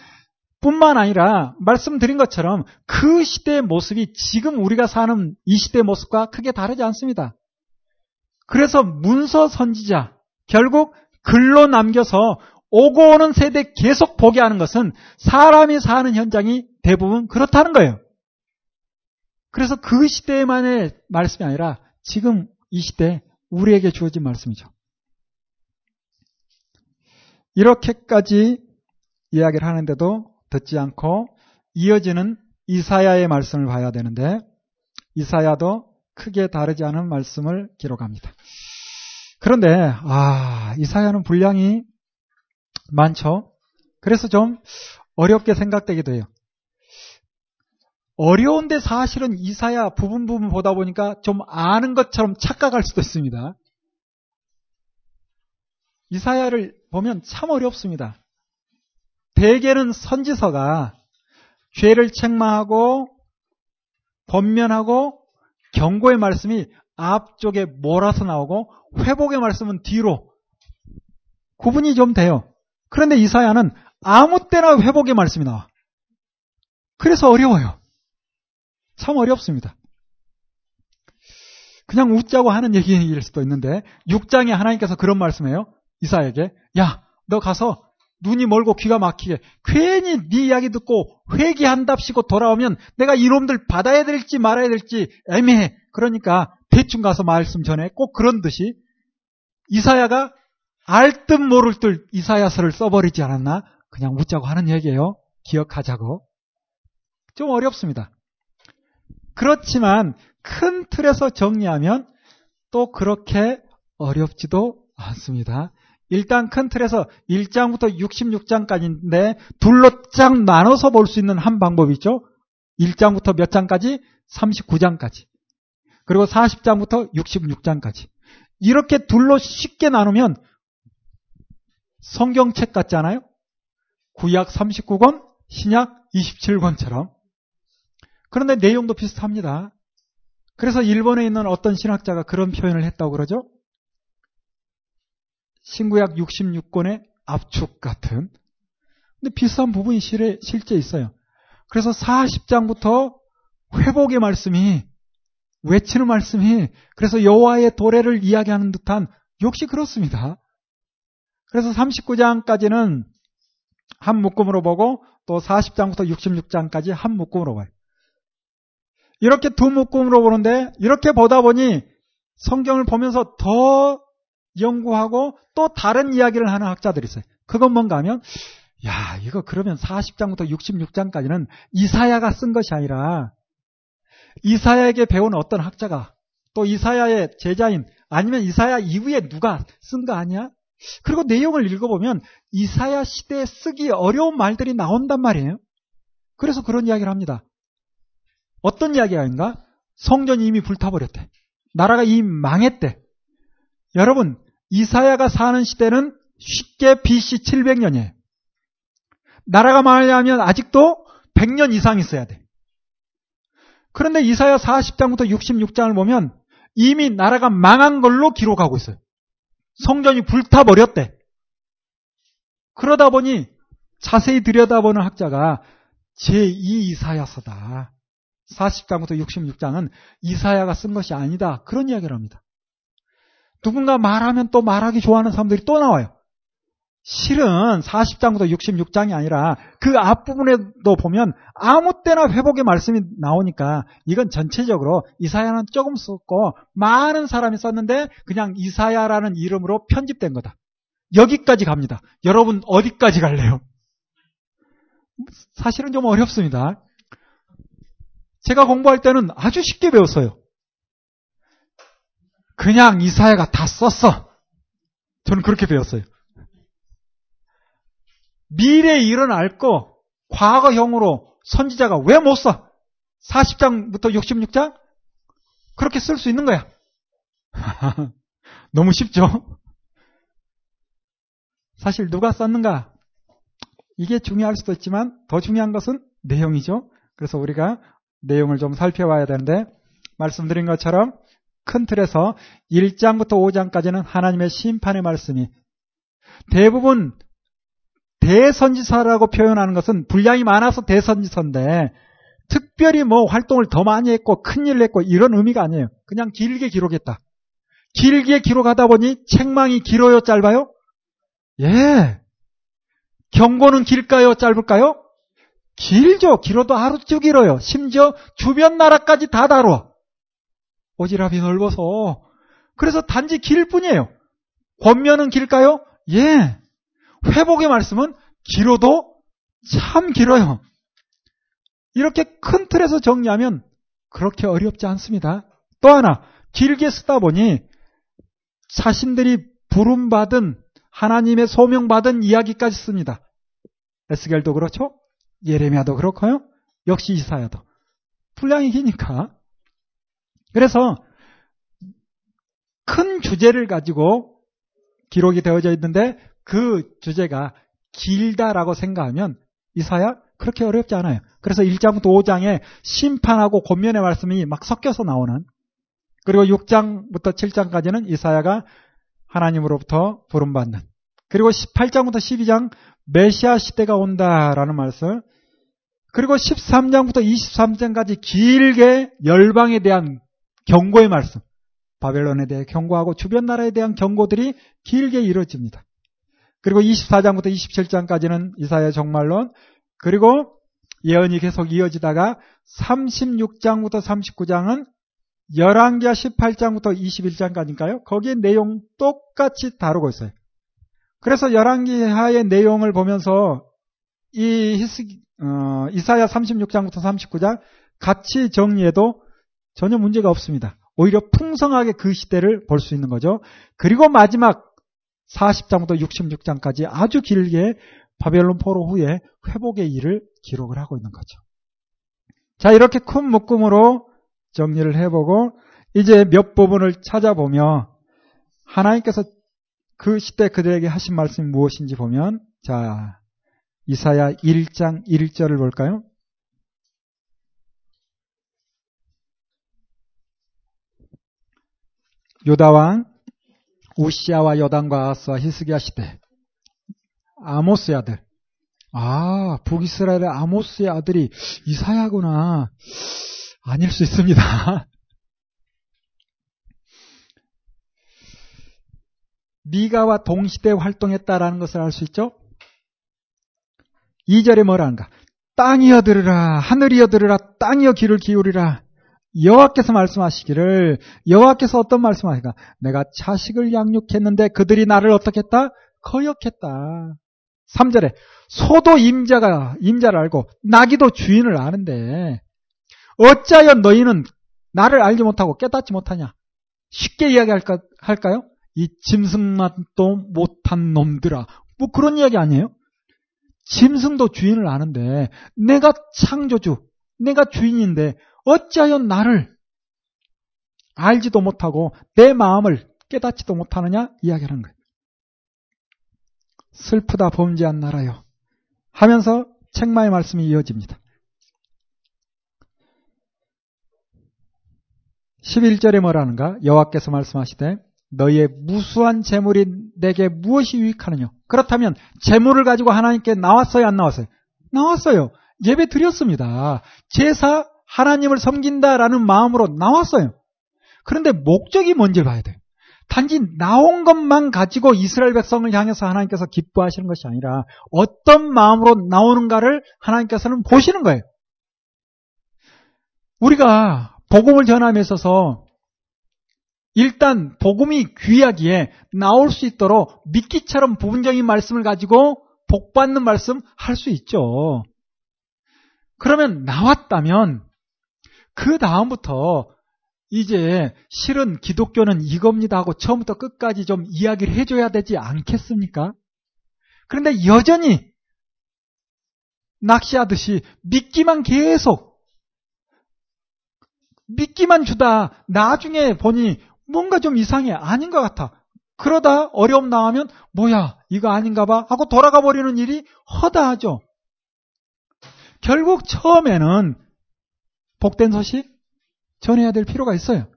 뿐만 아니라 말씀드린 것처럼 그 시대의 모습이 지금 우리가 사는 이 시대의 모습과 크게 다르지 않습니다. 그래서 문서 선지자 결국 글로 남겨서 오고 오는 세대 계속 보게 하는 것은 사람이 사는 현장이 대부분 그렇다는 거예요. 그래서 그 시대만의 말씀이 아니라 지금 이 시대 우리에게 주어진 말씀이죠. 이렇게까지 이야기를 하는데도 듣지 않고 이어지는 이사야의 말씀을 봐야 되는데 이사야도 크게 다르지 않은 말씀을 기록합니다. 그런데 아 이사야는 분량이 많죠. 그래서 좀 어렵게 생각되기도 해요. 어려운데 사실은 이사야 부분 부분 보다 보니까 좀 아는 것처럼 착각할 수도 있습니다. 이사야를 보면 참 어렵습니다. 대개는 선지서가 죄를 책망하고 번면하고 경고의 말씀이 앞쪽에 몰아서 나오고 회복의 말씀은 뒤로 구분이 좀 돼요. 그런데 이사야는 아무 때나 회복의 말씀이 나와. 그래서 어려워요. 참 어렵습니다. 그냥 웃자고 하는 얘기일 수도 있는데 6장에 하나님께서 그런 말씀해요. 이사에게 야, 너 가서 눈이 멀고 귀가 막히게 괜히 네 이야기 듣고 회개한답시고 돌아오면 내가 이놈들 받아야 될지 말아야 될지 애매해. 그러니까 대충 가서 말씀 전에 꼭 그런 듯이 이사야가 알 듯 모를 듯 이사야서를 써버리지 않았나? 그냥 웃자고 하는 얘기예요. 기억하자고. 좀 어렵습니다. 그렇지만 큰 틀에서 정리하면 또 그렇게 어렵지도 않습니다. 일단 큰 틀에서 1장부터 66장까지인데 둘로 쫙 나눠서 볼 수 있는 한 방법이 있죠. 1장부터 몇 장까지? 39장까지. 그리고 40장부터 66장까지. 이렇게 둘로 쉽게 나누면 성경책 같잖아요. 구약 39권, 신약 27권처럼. 그런데 내용도 비슷합니다. 그래서 일본에 있는 어떤 신학자가 그런 표현을 했다고 그러죠. 신구약 66권의 압축 같은. 근데 비슷한 부분이 실제 있어요. 그래서 40장부터 회복의 말씀이 외치는 말씀이 그래서 여호와의 도래를 이야기하는 듯한 역시 그렇습니다. 그래서 39장까지는 한 묶음으로 보고 또 40장부터 66장까지 한 묶음으로 봐요. 이렇게 두 묶음으로 보는데 이렇게 보다 보니 성경을 보면서 더 연구하고 또 다른 이야기를 하는 학자들이 있어요. 그건 뭔가 하면 야 이거 그러면 40장부터 66장까지는 이사야가 쓴 것이 아니라 이사야에게 배운 어떤 학자가 또 이사야의 제자인 아니면 이사야 이후에 누가 쓴 거 아니야? 그리고 내용을 읽어보면 이사야 시대에 쓰기 어려운 말들이 나온단 말이에요. 그래서 그런 이야기를 합니다. 어떤 이야기가 성전이 이미 불타버렸대. 나라가 이미 망했대. 여러분, 이사야가 사는 시대는 쉽게 BC 700년이에요. 나라가 망하려면 아직도 100년 이상 있어야 돼. 그런데 이사야 40장부터 66장을 보면 이미 나라가 망한 걸로 기록하고 있어요. 성전이 불타버렸대. 그러다 보니 자세히 들여다보는 학자가 제2 이사야서다. 40장부터 66장은 이사야가 쓴 것이 아니다. 그런 이야기를 합니다. 누군가 말하면 또 말하기 좋아하는 사람들이 또 나와요. 실은 40장부터 66장이 아니라 그 앞부분에도 보면 아무 때나 회복의 말씀이 나오니까 이건 전체적으로 이사야는 조금 썼고 많은 사람이 썼는데 그냥 이사야라는 이름으로 편집된 거다. 여기까지 갑니다. 여러분 어디까지 갈래요? 사실은 좀 어렵습니다. 제가 공부할 때는 아주 쉽게 배웠어요. 그냥 이사야가 다 썼어. 저는 그렇게 배웠어요. 미래의 일은 알고 과거형으로 선지자가 왜 못 써? 40장부터 66장? 그렇게 쓸 수 있는 거야. 너무 쉽죠? 사실 누가 썼는가? 이게 중요할 수도 있지만 더 중요한 것은 내용이죠. 그래서 우리가 내용을 좀 살펴봐야 되는데 말씀드린 것처럼 큰 틀에서 1장부터 5장까지는 하나님의 심판의 말씀이 대부분 대선지서라고 표현하는 것은 분량이 많아서 대선지서인데 특별히 뭐 활동을 더 많이 했고 큰일을 했고 이런 의미가 아니에요. 그냥 길게 기록했다. 길게 기록하다 보니 책망이 길어요, 짧아요? 예. 경고는 길까요, 짧을까요? 길죠. 길어도 하루쯤 길어요. 심지어 주변 나라까지 다 다뤄. 오지랖이 넓어서. 그래서 단지 길 뿐이에요. 권면은 길까요? 예. 회복의 말씀은 길어도 참 길어요. 이렇게 큰 틀에서 정리하면 그렇게 어렵지 않습니다. 또 하나, 길게 쓰다 보니 자신들이 부름받은 하나님의 소명받은 이야기까지 씁니다. 에스겔도 그렇죠? 예레미야도 그렇고요. 역시 이사야도. 분량이 기니까. 그래서 큰 주제를 가지고 기록이 되어져 있는데 그 주제가 길다라고 생각하면 이사야 그렇게 어렵지 않아요. 그래서 1장부터 5장에 심판하고 권면의 말씀이 막 섞여서 나오는 그리고 6장부터 7장까지는 이사야가 하나님으로부터 부름받는 그리고 18장부터 12장 메시아 시대가 온다라는 말씀 그리고 13장부터 23장까지 길게 열방에 대한 경고의 말씀 바벨론에 대해 경고하고 주변 나라에 대한 경고들이 길게 이루어집니다. 그리고 24장부터 27장까지는 이사야 정말론, 그리고 예언이 계속 이어지다가 36장부터 39장은 열왕기하 18장부터 21장까지인가요? 거기에 내용 똑같이 다루고 있어요. 그래서 열왕기하의 내용을 보면서 이 히스, 어, 이사야 36장부터 39장 같이 정리해도 전혀 문제가 없습니다. 오히려 풍성하게 그 시대를 볼 수 있는 거죠. 그리고 마지막 40장부터 66장까지 아주 길게 바벨론 포로 후에 회복의 일을 기록을 하고 있는 거죠. 자, 이렇게 큰 묶음으로 정리를 해보고 이제 몇 부분을 찾아보며 하나님께서 그 시대 그들에게 하신 말씀이 무엇인지 보면 자, 이사야 1장 1절을 볼까요? 요다왕 우시아와 여당과 아스와 히스기야 시대 아모스의 아들 아 북이스라엘의 아모스의 아들이 이사야구나 아닐 수 있습니다. 미가와 동시대 활동했다라는 것을 알 수 있죠? 2절에 뭐라는가? 땅이여 들으라 하늘이여 들으라 땅이여 귀를 기울이라 여호와께서 말씀하시기를 여호와께서 어떤 말씀하시가 내가 자식을 양육했는데 그들이 나를 어떻게 했다? 거역했다. 3절에 소도 임자가 임자를 알고 나기도 주인을 아는데 어찌하여 너희는 나를 알지 못하고 깨닫지 못하냐? 쉽게 이야기할까요? 이 짐승만도 못한 놈들아. 뭐 그런 이야기 아니에요? 짐승도 주인을 아는데 내가 창조주, 내가 주인인데 어찌하여 나를 알지도 못하고 내 마음을 깨닫지도 못하느냐 이야기하는 거예요. 슬프다 범죄한 나라요. 하면서 책마의 말씀이 이어집니다. 11절에 뭐라는가? 여호와께서 말씀하시되 너희의 무수한 재물이 내게 무엇이 유익하느냐? 그렇다면 재물을 가지고 하나님께 나왔어요, 안 나왔어요? 나왔어요. 예배 드렸습니다. 제사 하나님을 섬긴다라는 마음으로 나왔어요. 그런데 목적이 뭔지 봐야 돼요. 단지 나온 것만 가지고 이스라엘 백성을 향해서 하나님께서 기뻐하시는 것이 아니라 어떤 마음으로 나오는가를 하나님께서는 보시는 거예요. 우리가 복음을 전함에 있어서 일단 복음이 귀하기에 나올 수 있도록 미끼처럼 부분적인 말씀을 가지고 복받는 말씀 할 수 있죠. 그러면 나왔다면 그 다음부터 이제 실은 기독교는 이겁니다 하고 처음부터 끝까지 좀 이야기를 해줘야 되지 않겠습니까? 그런데 여전히 낚시하듯이 믿기만 계속 믿기만 주다 나중에 보니 뭔가 좀 이상해 아닌 것 같아 그러다 어려움 나오면 뭐야 이거 아닌가 봐 하고 돌아가 버리는 일이 허다하죠 결국 처음에는 복된 소식 전해야 될 필요가 있어요.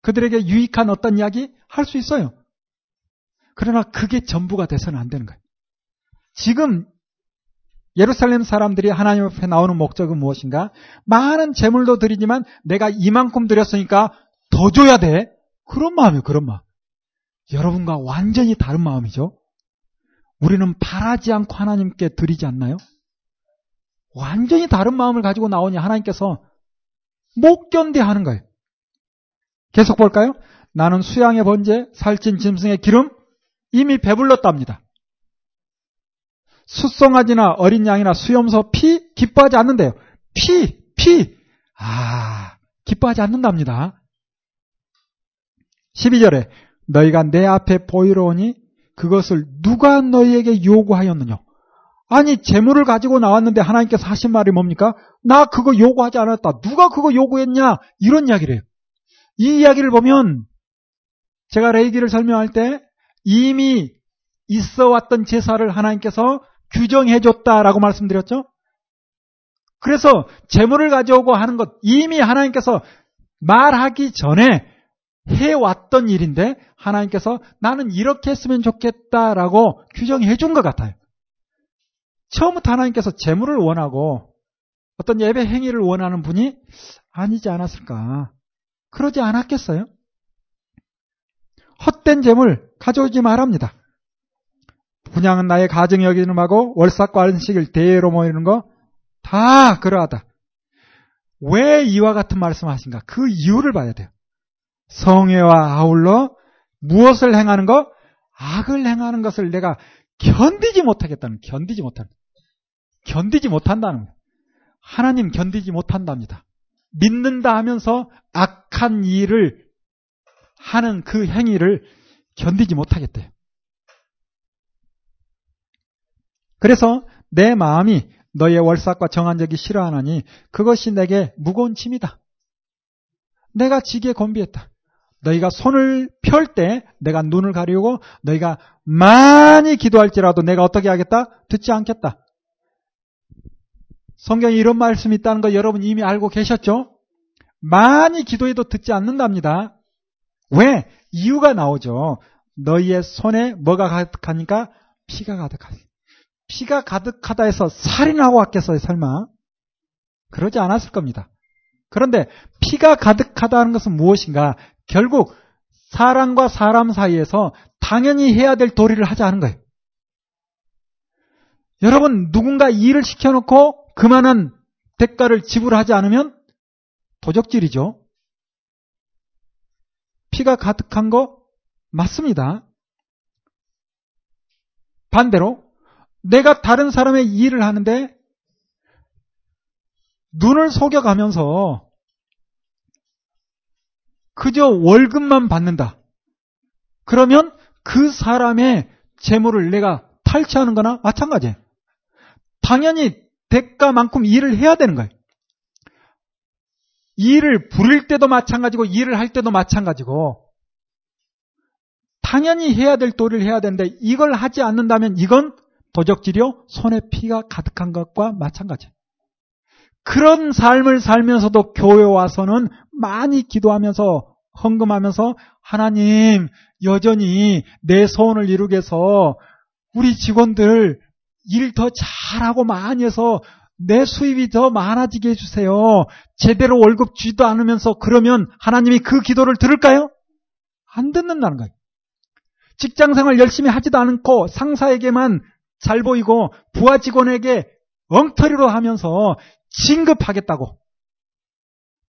그들에게 유익한 어떤 이야기 할 수 있어요. 그러나 그게 전부가 돼서는 안 되는 거예요. 지금 예루살렘 사람들이 하나님 앞에 나오는 목적은 무엇인가? 많은 재물도 드리지만 내가 이만큼 드렸으니까 더 줘야 돼. 그런 마음이에요. 그런 마음. 여러분과 완전히 다른 마음이죠. 우리는 바라지 않고 하나님께 드리지 않나요? 완전히 다른 마음을 가지고 나오니 하나님께서 못 견뎌 하는 거예요. 계속 볼까요? 나는 수양의 번제, 살찐 짐승의 기름, 이미 배불렀답니다. 숫송아지나 어린 양이나 수염소 피 기뻐하지 않는데요. 피, 피. 아, 기뻐하지 않는답니다. 12절에 너희가 내 앞에 보이러 오니 그것을 누가 너희에게 요구하였느냐? 아니 재물을 가지고 나왔는데 하나님께서 하신 말이 뭡니까? 나 그거 요구하지 않았다. 누가 그거 요구했냐? 이런 이야기를 해요. 이 이야기를 보면 제가 레이기를 설명할 때 이미 있어 왔던 제사를 하나님께서 규정해 줬다라고 말씀드렸죠? 그래서 재물을 가져오고 하는 것 이미 하나님께서 말하기 전에 해왔던 일인데 하나님께서 나는 이렇게 했으면 좋겠다라고 규정해 준 것 같아요. 처음부터 하나님께서 재물을 원하고 어떤 예배 행위를 원하는 분이 아니지 않았을까? 그러지 않았겠어요? 헛된 재물 가져오지 말합니다. 분양은 나의 가정이 여기는 하고 월삭과 안식일 대회로 모이는 거 다 그러하다. 왜 이와 같은 말씀하신가? 그 이유를 봐야 돼요. 성회와 아울러 무엇을 행하는 거? 악을 행하는 것을 내가 견디지 못하겠다는 견디지 못하는 견디지 못한다는 거예요. 하나님 견디지 못한답니다. 믿는다 하면서 악한 일을 하는 그 행위를 견디지 못하겠대요. 그래서 내 마음이 너의 월삭과 정한 적이 싫어하나니 그것이 내게 무거운 짐이다. 내가 지게 건비했다. 너희가 손을 펼 때 내가 눈을 가리우고 너희가 많이 기도할지라도 내가 어떻게 하겠다? 듣지 않겠다. 성경에 이런 말씀이 있다는 거 여러분 이미 알고 계셨죠? 많이 기도해도 듣지 않는답니다. 왜? 이유가 나오죠. 너희의 손에 뭐가 가득하니까 피가 가득하다. 피가 가득하다 해서 살인하고 왔겠어요, 설마? 그러지 않았을 겁니다. 그런데 피가 가득하다는 것은 무엇인가? 결국 사람과 사람 사이에서 당연히 해야 될 도리를 하지 않은 거예요. 여러분, 누군가 일을 시켜놓고 그만한 대가를 지불하지 않으면 도적질이죠. 피가 가득한 거 맞습니다. 반대로 내가 다른 사람의 일을 하는데 눈을 속여가면서 그저 월급만 받는다. 그러면 그 사람의 재물을 내가 탈취하는 거나 마찬가지예요. 당연히 대가만큼 일을 해야 되는 거예요. 일을 부릴 때도 마찬가지고 일을 할 때도 마찬가지고 당연히 해야 될 도리를 해야 되는데 이걸 하지 않는다면 이건 도적질이요 손에 피가 가득한 것과 마찬가지예요. 그런 삶을 살면서도 교회 와서는 많이 기도하면서 헌금하면서 하나님 여전히 내 소원을 이루게 해서 우리 직원들 일 더 잘하고 많이 해서 내 수입이 더 많아지게 해주세요. 제대로 월급 주지도 않으면서 그러면 하나님이 그 기도를 들을까요? 안 듣는다는 거예요. 직장 생활 열심히 하지도 않고 상사에게만 잘 보이고 부하 직원에게 엉터리로 하면서 진급하겠다고.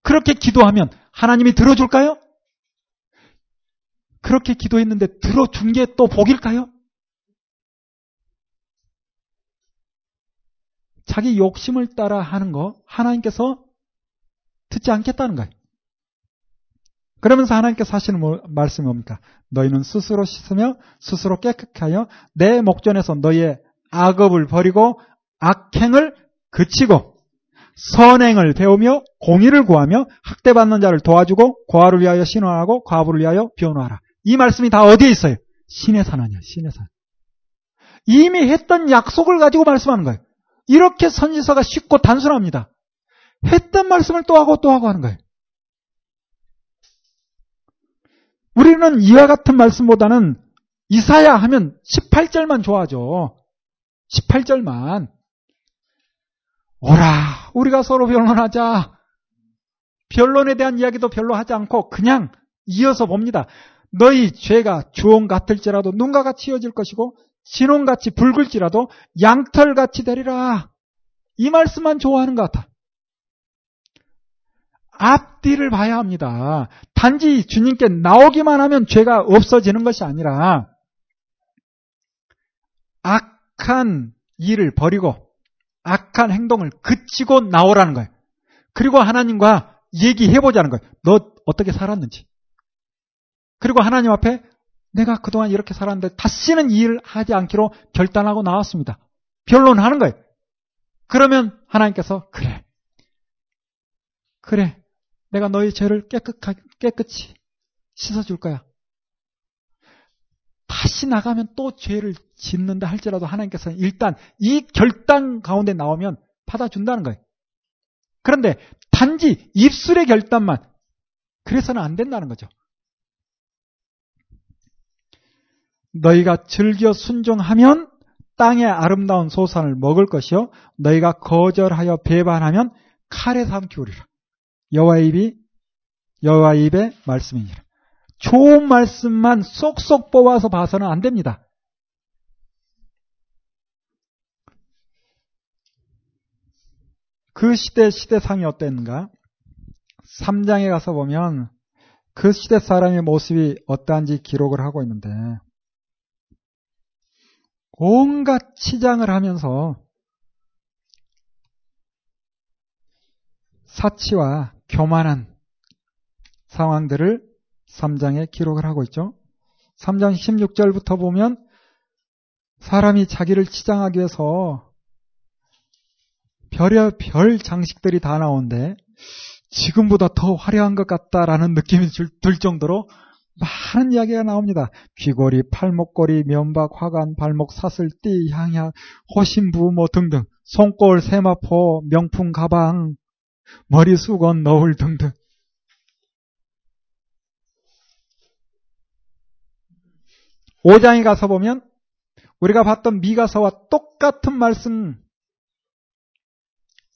그렇게 기도하면 하나님이 들어줄까요? 그렇게 기도했는데 들어준 게 또 복일까요? 자기 욕심을 따라 하는 거 하나님께서 듣지 않겠다는 거예요. 그러면서 하나님께서 하시는 뭐, 말씀이 뭡니까? 너희는 스스로 씻으며 스스로 깨끗게 하여 내 목전에서 너희의 악업을 버리고 악행을 그치고 선행을 배우며 공의를 구하며 학대받는 자를 도와주고 고아를 위하여 신원하고 과부를 위하여 변호하라. 이 말씀이 다 어디에 있어요? 신의 산 아니야, 신의 산. 이미 했던 약속을 가지고 말씀하는 거예요. 이렇게 선지서가 쉽고 단순합니다. 했던 말씀을 또 하고 또 하고 하는 거예요. 우리는 이와 같은 말씀보다는 이사야 하면 18절만 좋아하죠. 18절만. 오라, 우리가 서로 변론하자. 변론에 대한 이야기도 별로 하지 않고 그냥 이어서 봅니다. 너희 죄가 주홍 같을지라도 눈과 같이 이어질 것이고 진홍같이 붉을지라도 양털같이 되리라. 이 말씀만 좋아하는 것 같아. 앞뒤를 봐야 합니다. 단지 주님께 나오기만 하면 죄가 없어지는 것이 아니라 악 한 일을 버리고 악한 행동을 그치고 나오라는 거예요. 그리고 하나님과 얘기해보자는 거예요. 너 어떻게 살았는지. 그리고 하나님 앞에 내가 그동안 이렇게 살았는데 다시는 이 일을 하지 않기로 결단하고 나왔습니다. 변론하는 거예요. 그러면 하나님께서 그래. 그래. 내가 너희 죄를 깨끗하, 깨끗이 씻어줄 거야. 다시 나가면 또 죄를 짓는다 할지라도 하나님께서는 일단 이 결단 가운데 나오면 받아준다는 거예요. 그런데 단지 입술의 결단만 그래서는 안 된다는 거죠. 너희가 즐겨 순종하면 땅의 아름다운 소산을 먹을 것이요 너희가 거절하여 배반하면 칼에 삼키우리라. 여호와 입이 여호와 입의 말씀이니라. 좋은 말씀만 쏙쏙 뽑아서 봐서는 안 됩니다. 그 시대 시대상이 어땠는가? 3장에 가서 보면 그 시대 사람의 모습이 어떠한지 기록을 하고 있는데 온갖 치장을 하면서 사치와 교만한 상황들을 3장에 기록을 하고 있죠. 3장 16절부터 보면 사람이 자기를 치장하기 위해서 별의 별 장식들이 다 나오는데 지금보다 더 화려한 것 같다라는 느낌이 들 정도로 많은 이야기가 나옵니다. 귀걸이, 팔목걸이, 면박, 화관, 발목, 사슬, 띠, 향약, 호신부 뭐 등등, 손골, 세마포, 명품 가방, 머리 수건, 너울 등등. 오장에 가서 보면 우리가 봤던 미가서와 똑같은 말씀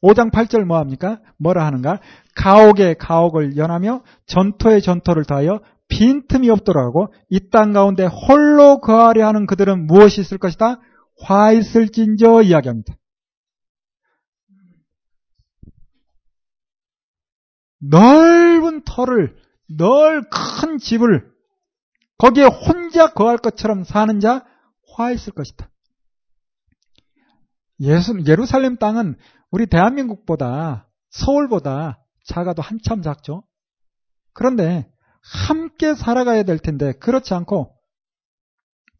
5장 8절 뭐 합니까? 뭐라 하는가? 가옥에 가옥을 연하며 전토에 전토를 다하여 빈틈이 없도록 하고 이 땅 가운데 홀로 거하려 하는 그들은 무엇이 있을 것이다? 화 있을진저 이야기합니다. 넓은 터를 널큰 집을 거기에 혼자 거할 것처럼 사는 자 화 있을 것이다. 예수, 예루살렘 땅은 우리 대한민국보다 서울보다 작아도 한참 작죠. 그런데 함께 살아가야 될 텐데 그렇지 않고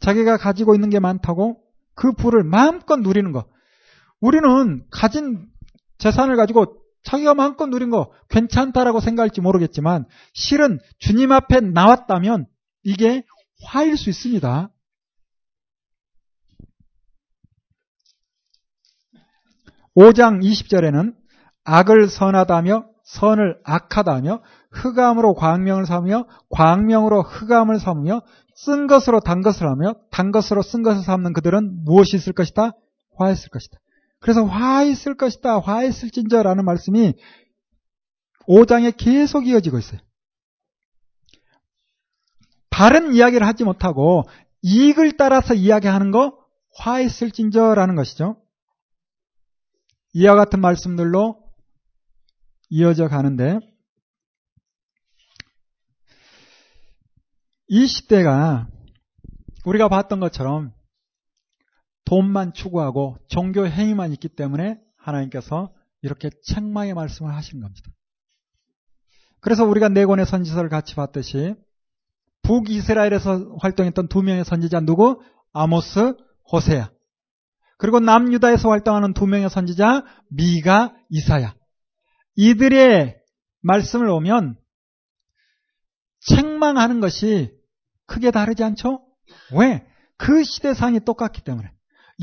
자기가 가지고 있는 게 많다고 그 부를 마음껏 누리는 거. 우리는 가진 재산을 가지고 자기가 마음껏 누린 거 괜찮다라고 생각할지 모르겠지만 실은 주님 앞에 나왔다면 이게 화일 수 있습니다. 5장 20절에는 악을 선하다며 선을 악하다며 흑암으로 광명을 삼으며 광명으로 흑암을 삼으며 쓴 것으로 단 것을 하며 단 것으로 쓴 것을 삼는 그들은 무엇이 있을 것이다? 화 있을 것이다. 그래서 화 있을 것이다. 화 있을진저라는 말씀이 5장에 계속 이어지고 있어요. 바른 이야기를 하지 못하고 이익을 따라서 이야기하는 거화 있을진저라는 것이죠. 이와 같은 말씀들로 이어져 가는데 이 시대가 우리가 봤던 것처럼 돈만 추구하고 종교 행위만 있기 때문에 하나님께서 이렇게 책망의 말씀을 하시는 겁니다. 그래서 우리가 네 권의 선지서를 같이 봤듯이 북이스라엘에서 활동했던 두 명의 선지자 누구? 아모스, 호세야. 그리고 남유다에서 활동하는 두 명의 선지자 미가, 이사야. 이들의 말씀을 보면 책망하는 것이 크게 다르지 않죠? 왜? 그 시대상이 똑같기 때문에.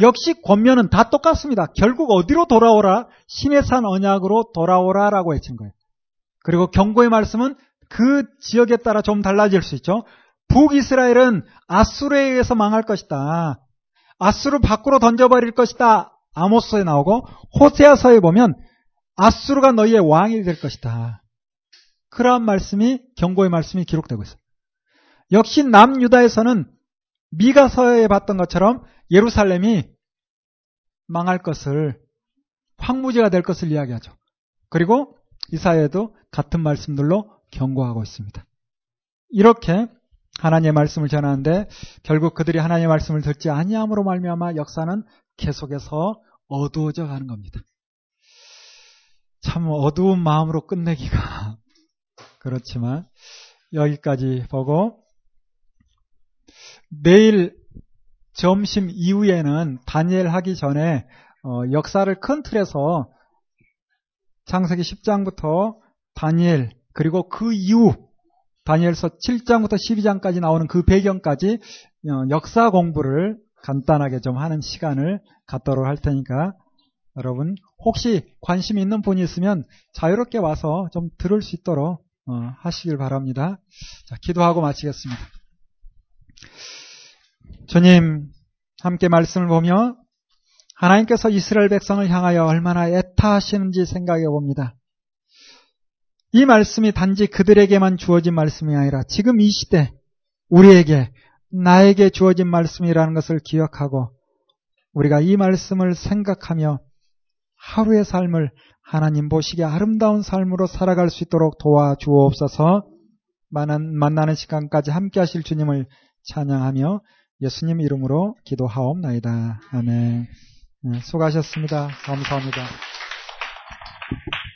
역시 권면은 다 똑같습니다. 결국 어디로 돌아오라? 신의 산 언약으로 돌아오라라고 외친 거예요. 그리고 경고의 말씀은 그 지역에 따라 좀 달라질 수 있죠. 북이스라엘은 아수르에 의해서 망할 것이다. 아수르 밖으로 던져버릴 것이다. 아모스에 나오고 호세아서에 보면 아수르가 너희의 왕이 될 것이다. 그러한 말씀이 경고의 말씀이 기록되고 있어요. 역시 남유다에서는 미가서에 봤던 것처럼 예루살렘이 망할 것을 황무지가 될 것을 이야기하죠. 그리고 이사야에도 같은 말씀들로 경고하고 있습니다. 이렇게 하나님의 말씀을 전하는데 결국 그들이 하나님의 말씀을 듣지 아니함으로 말미암아 역사는 계속해서 어두워져 가는 겁니다. 참 어두운 마음으로 끝내기가 그렇지만 여기까지 보고 내일 점심 이후에는 다니엘 하기 전에 어, 역사를 큰 틀에서 창세기 10장부터 다니엘 그리고 그 이후 다니엘서 7장부터 12장까지 나오는 그 배경까지 어, 역사 공부를 간단하게 좀 하는 시간을 갖도록 할 테니까 여러분 혹시 관심 있는 분이 있으면 자유롭게 와서 좀 들을 수 있도록 어, 하시길 바랍니다. 자, 기도하고 마치겠습니다. 주님 함께 말씀을 보며 하나님께서 이스라엘 백성을 향하여 얼마나 애타하시는지 생각해 봅니다. 이 말씀이 단지 그들에게만 주어진 말씀이 아니라 지금 이 시대 우리에게 나에게 주어진 말씀이라는 것을 기억하고 우리가 이 말씀을 생각하며 하루의 삶을 하나님 보시기에 아름다운 삶으로 살아갈 수 있도록 도와주옵소서 만나는 시간까지 함께 하실 주님을 찬양하며 예수님 이름으로 기도하옵나이다. 아멘. 네, 수고하셨습니다. 감사합니다.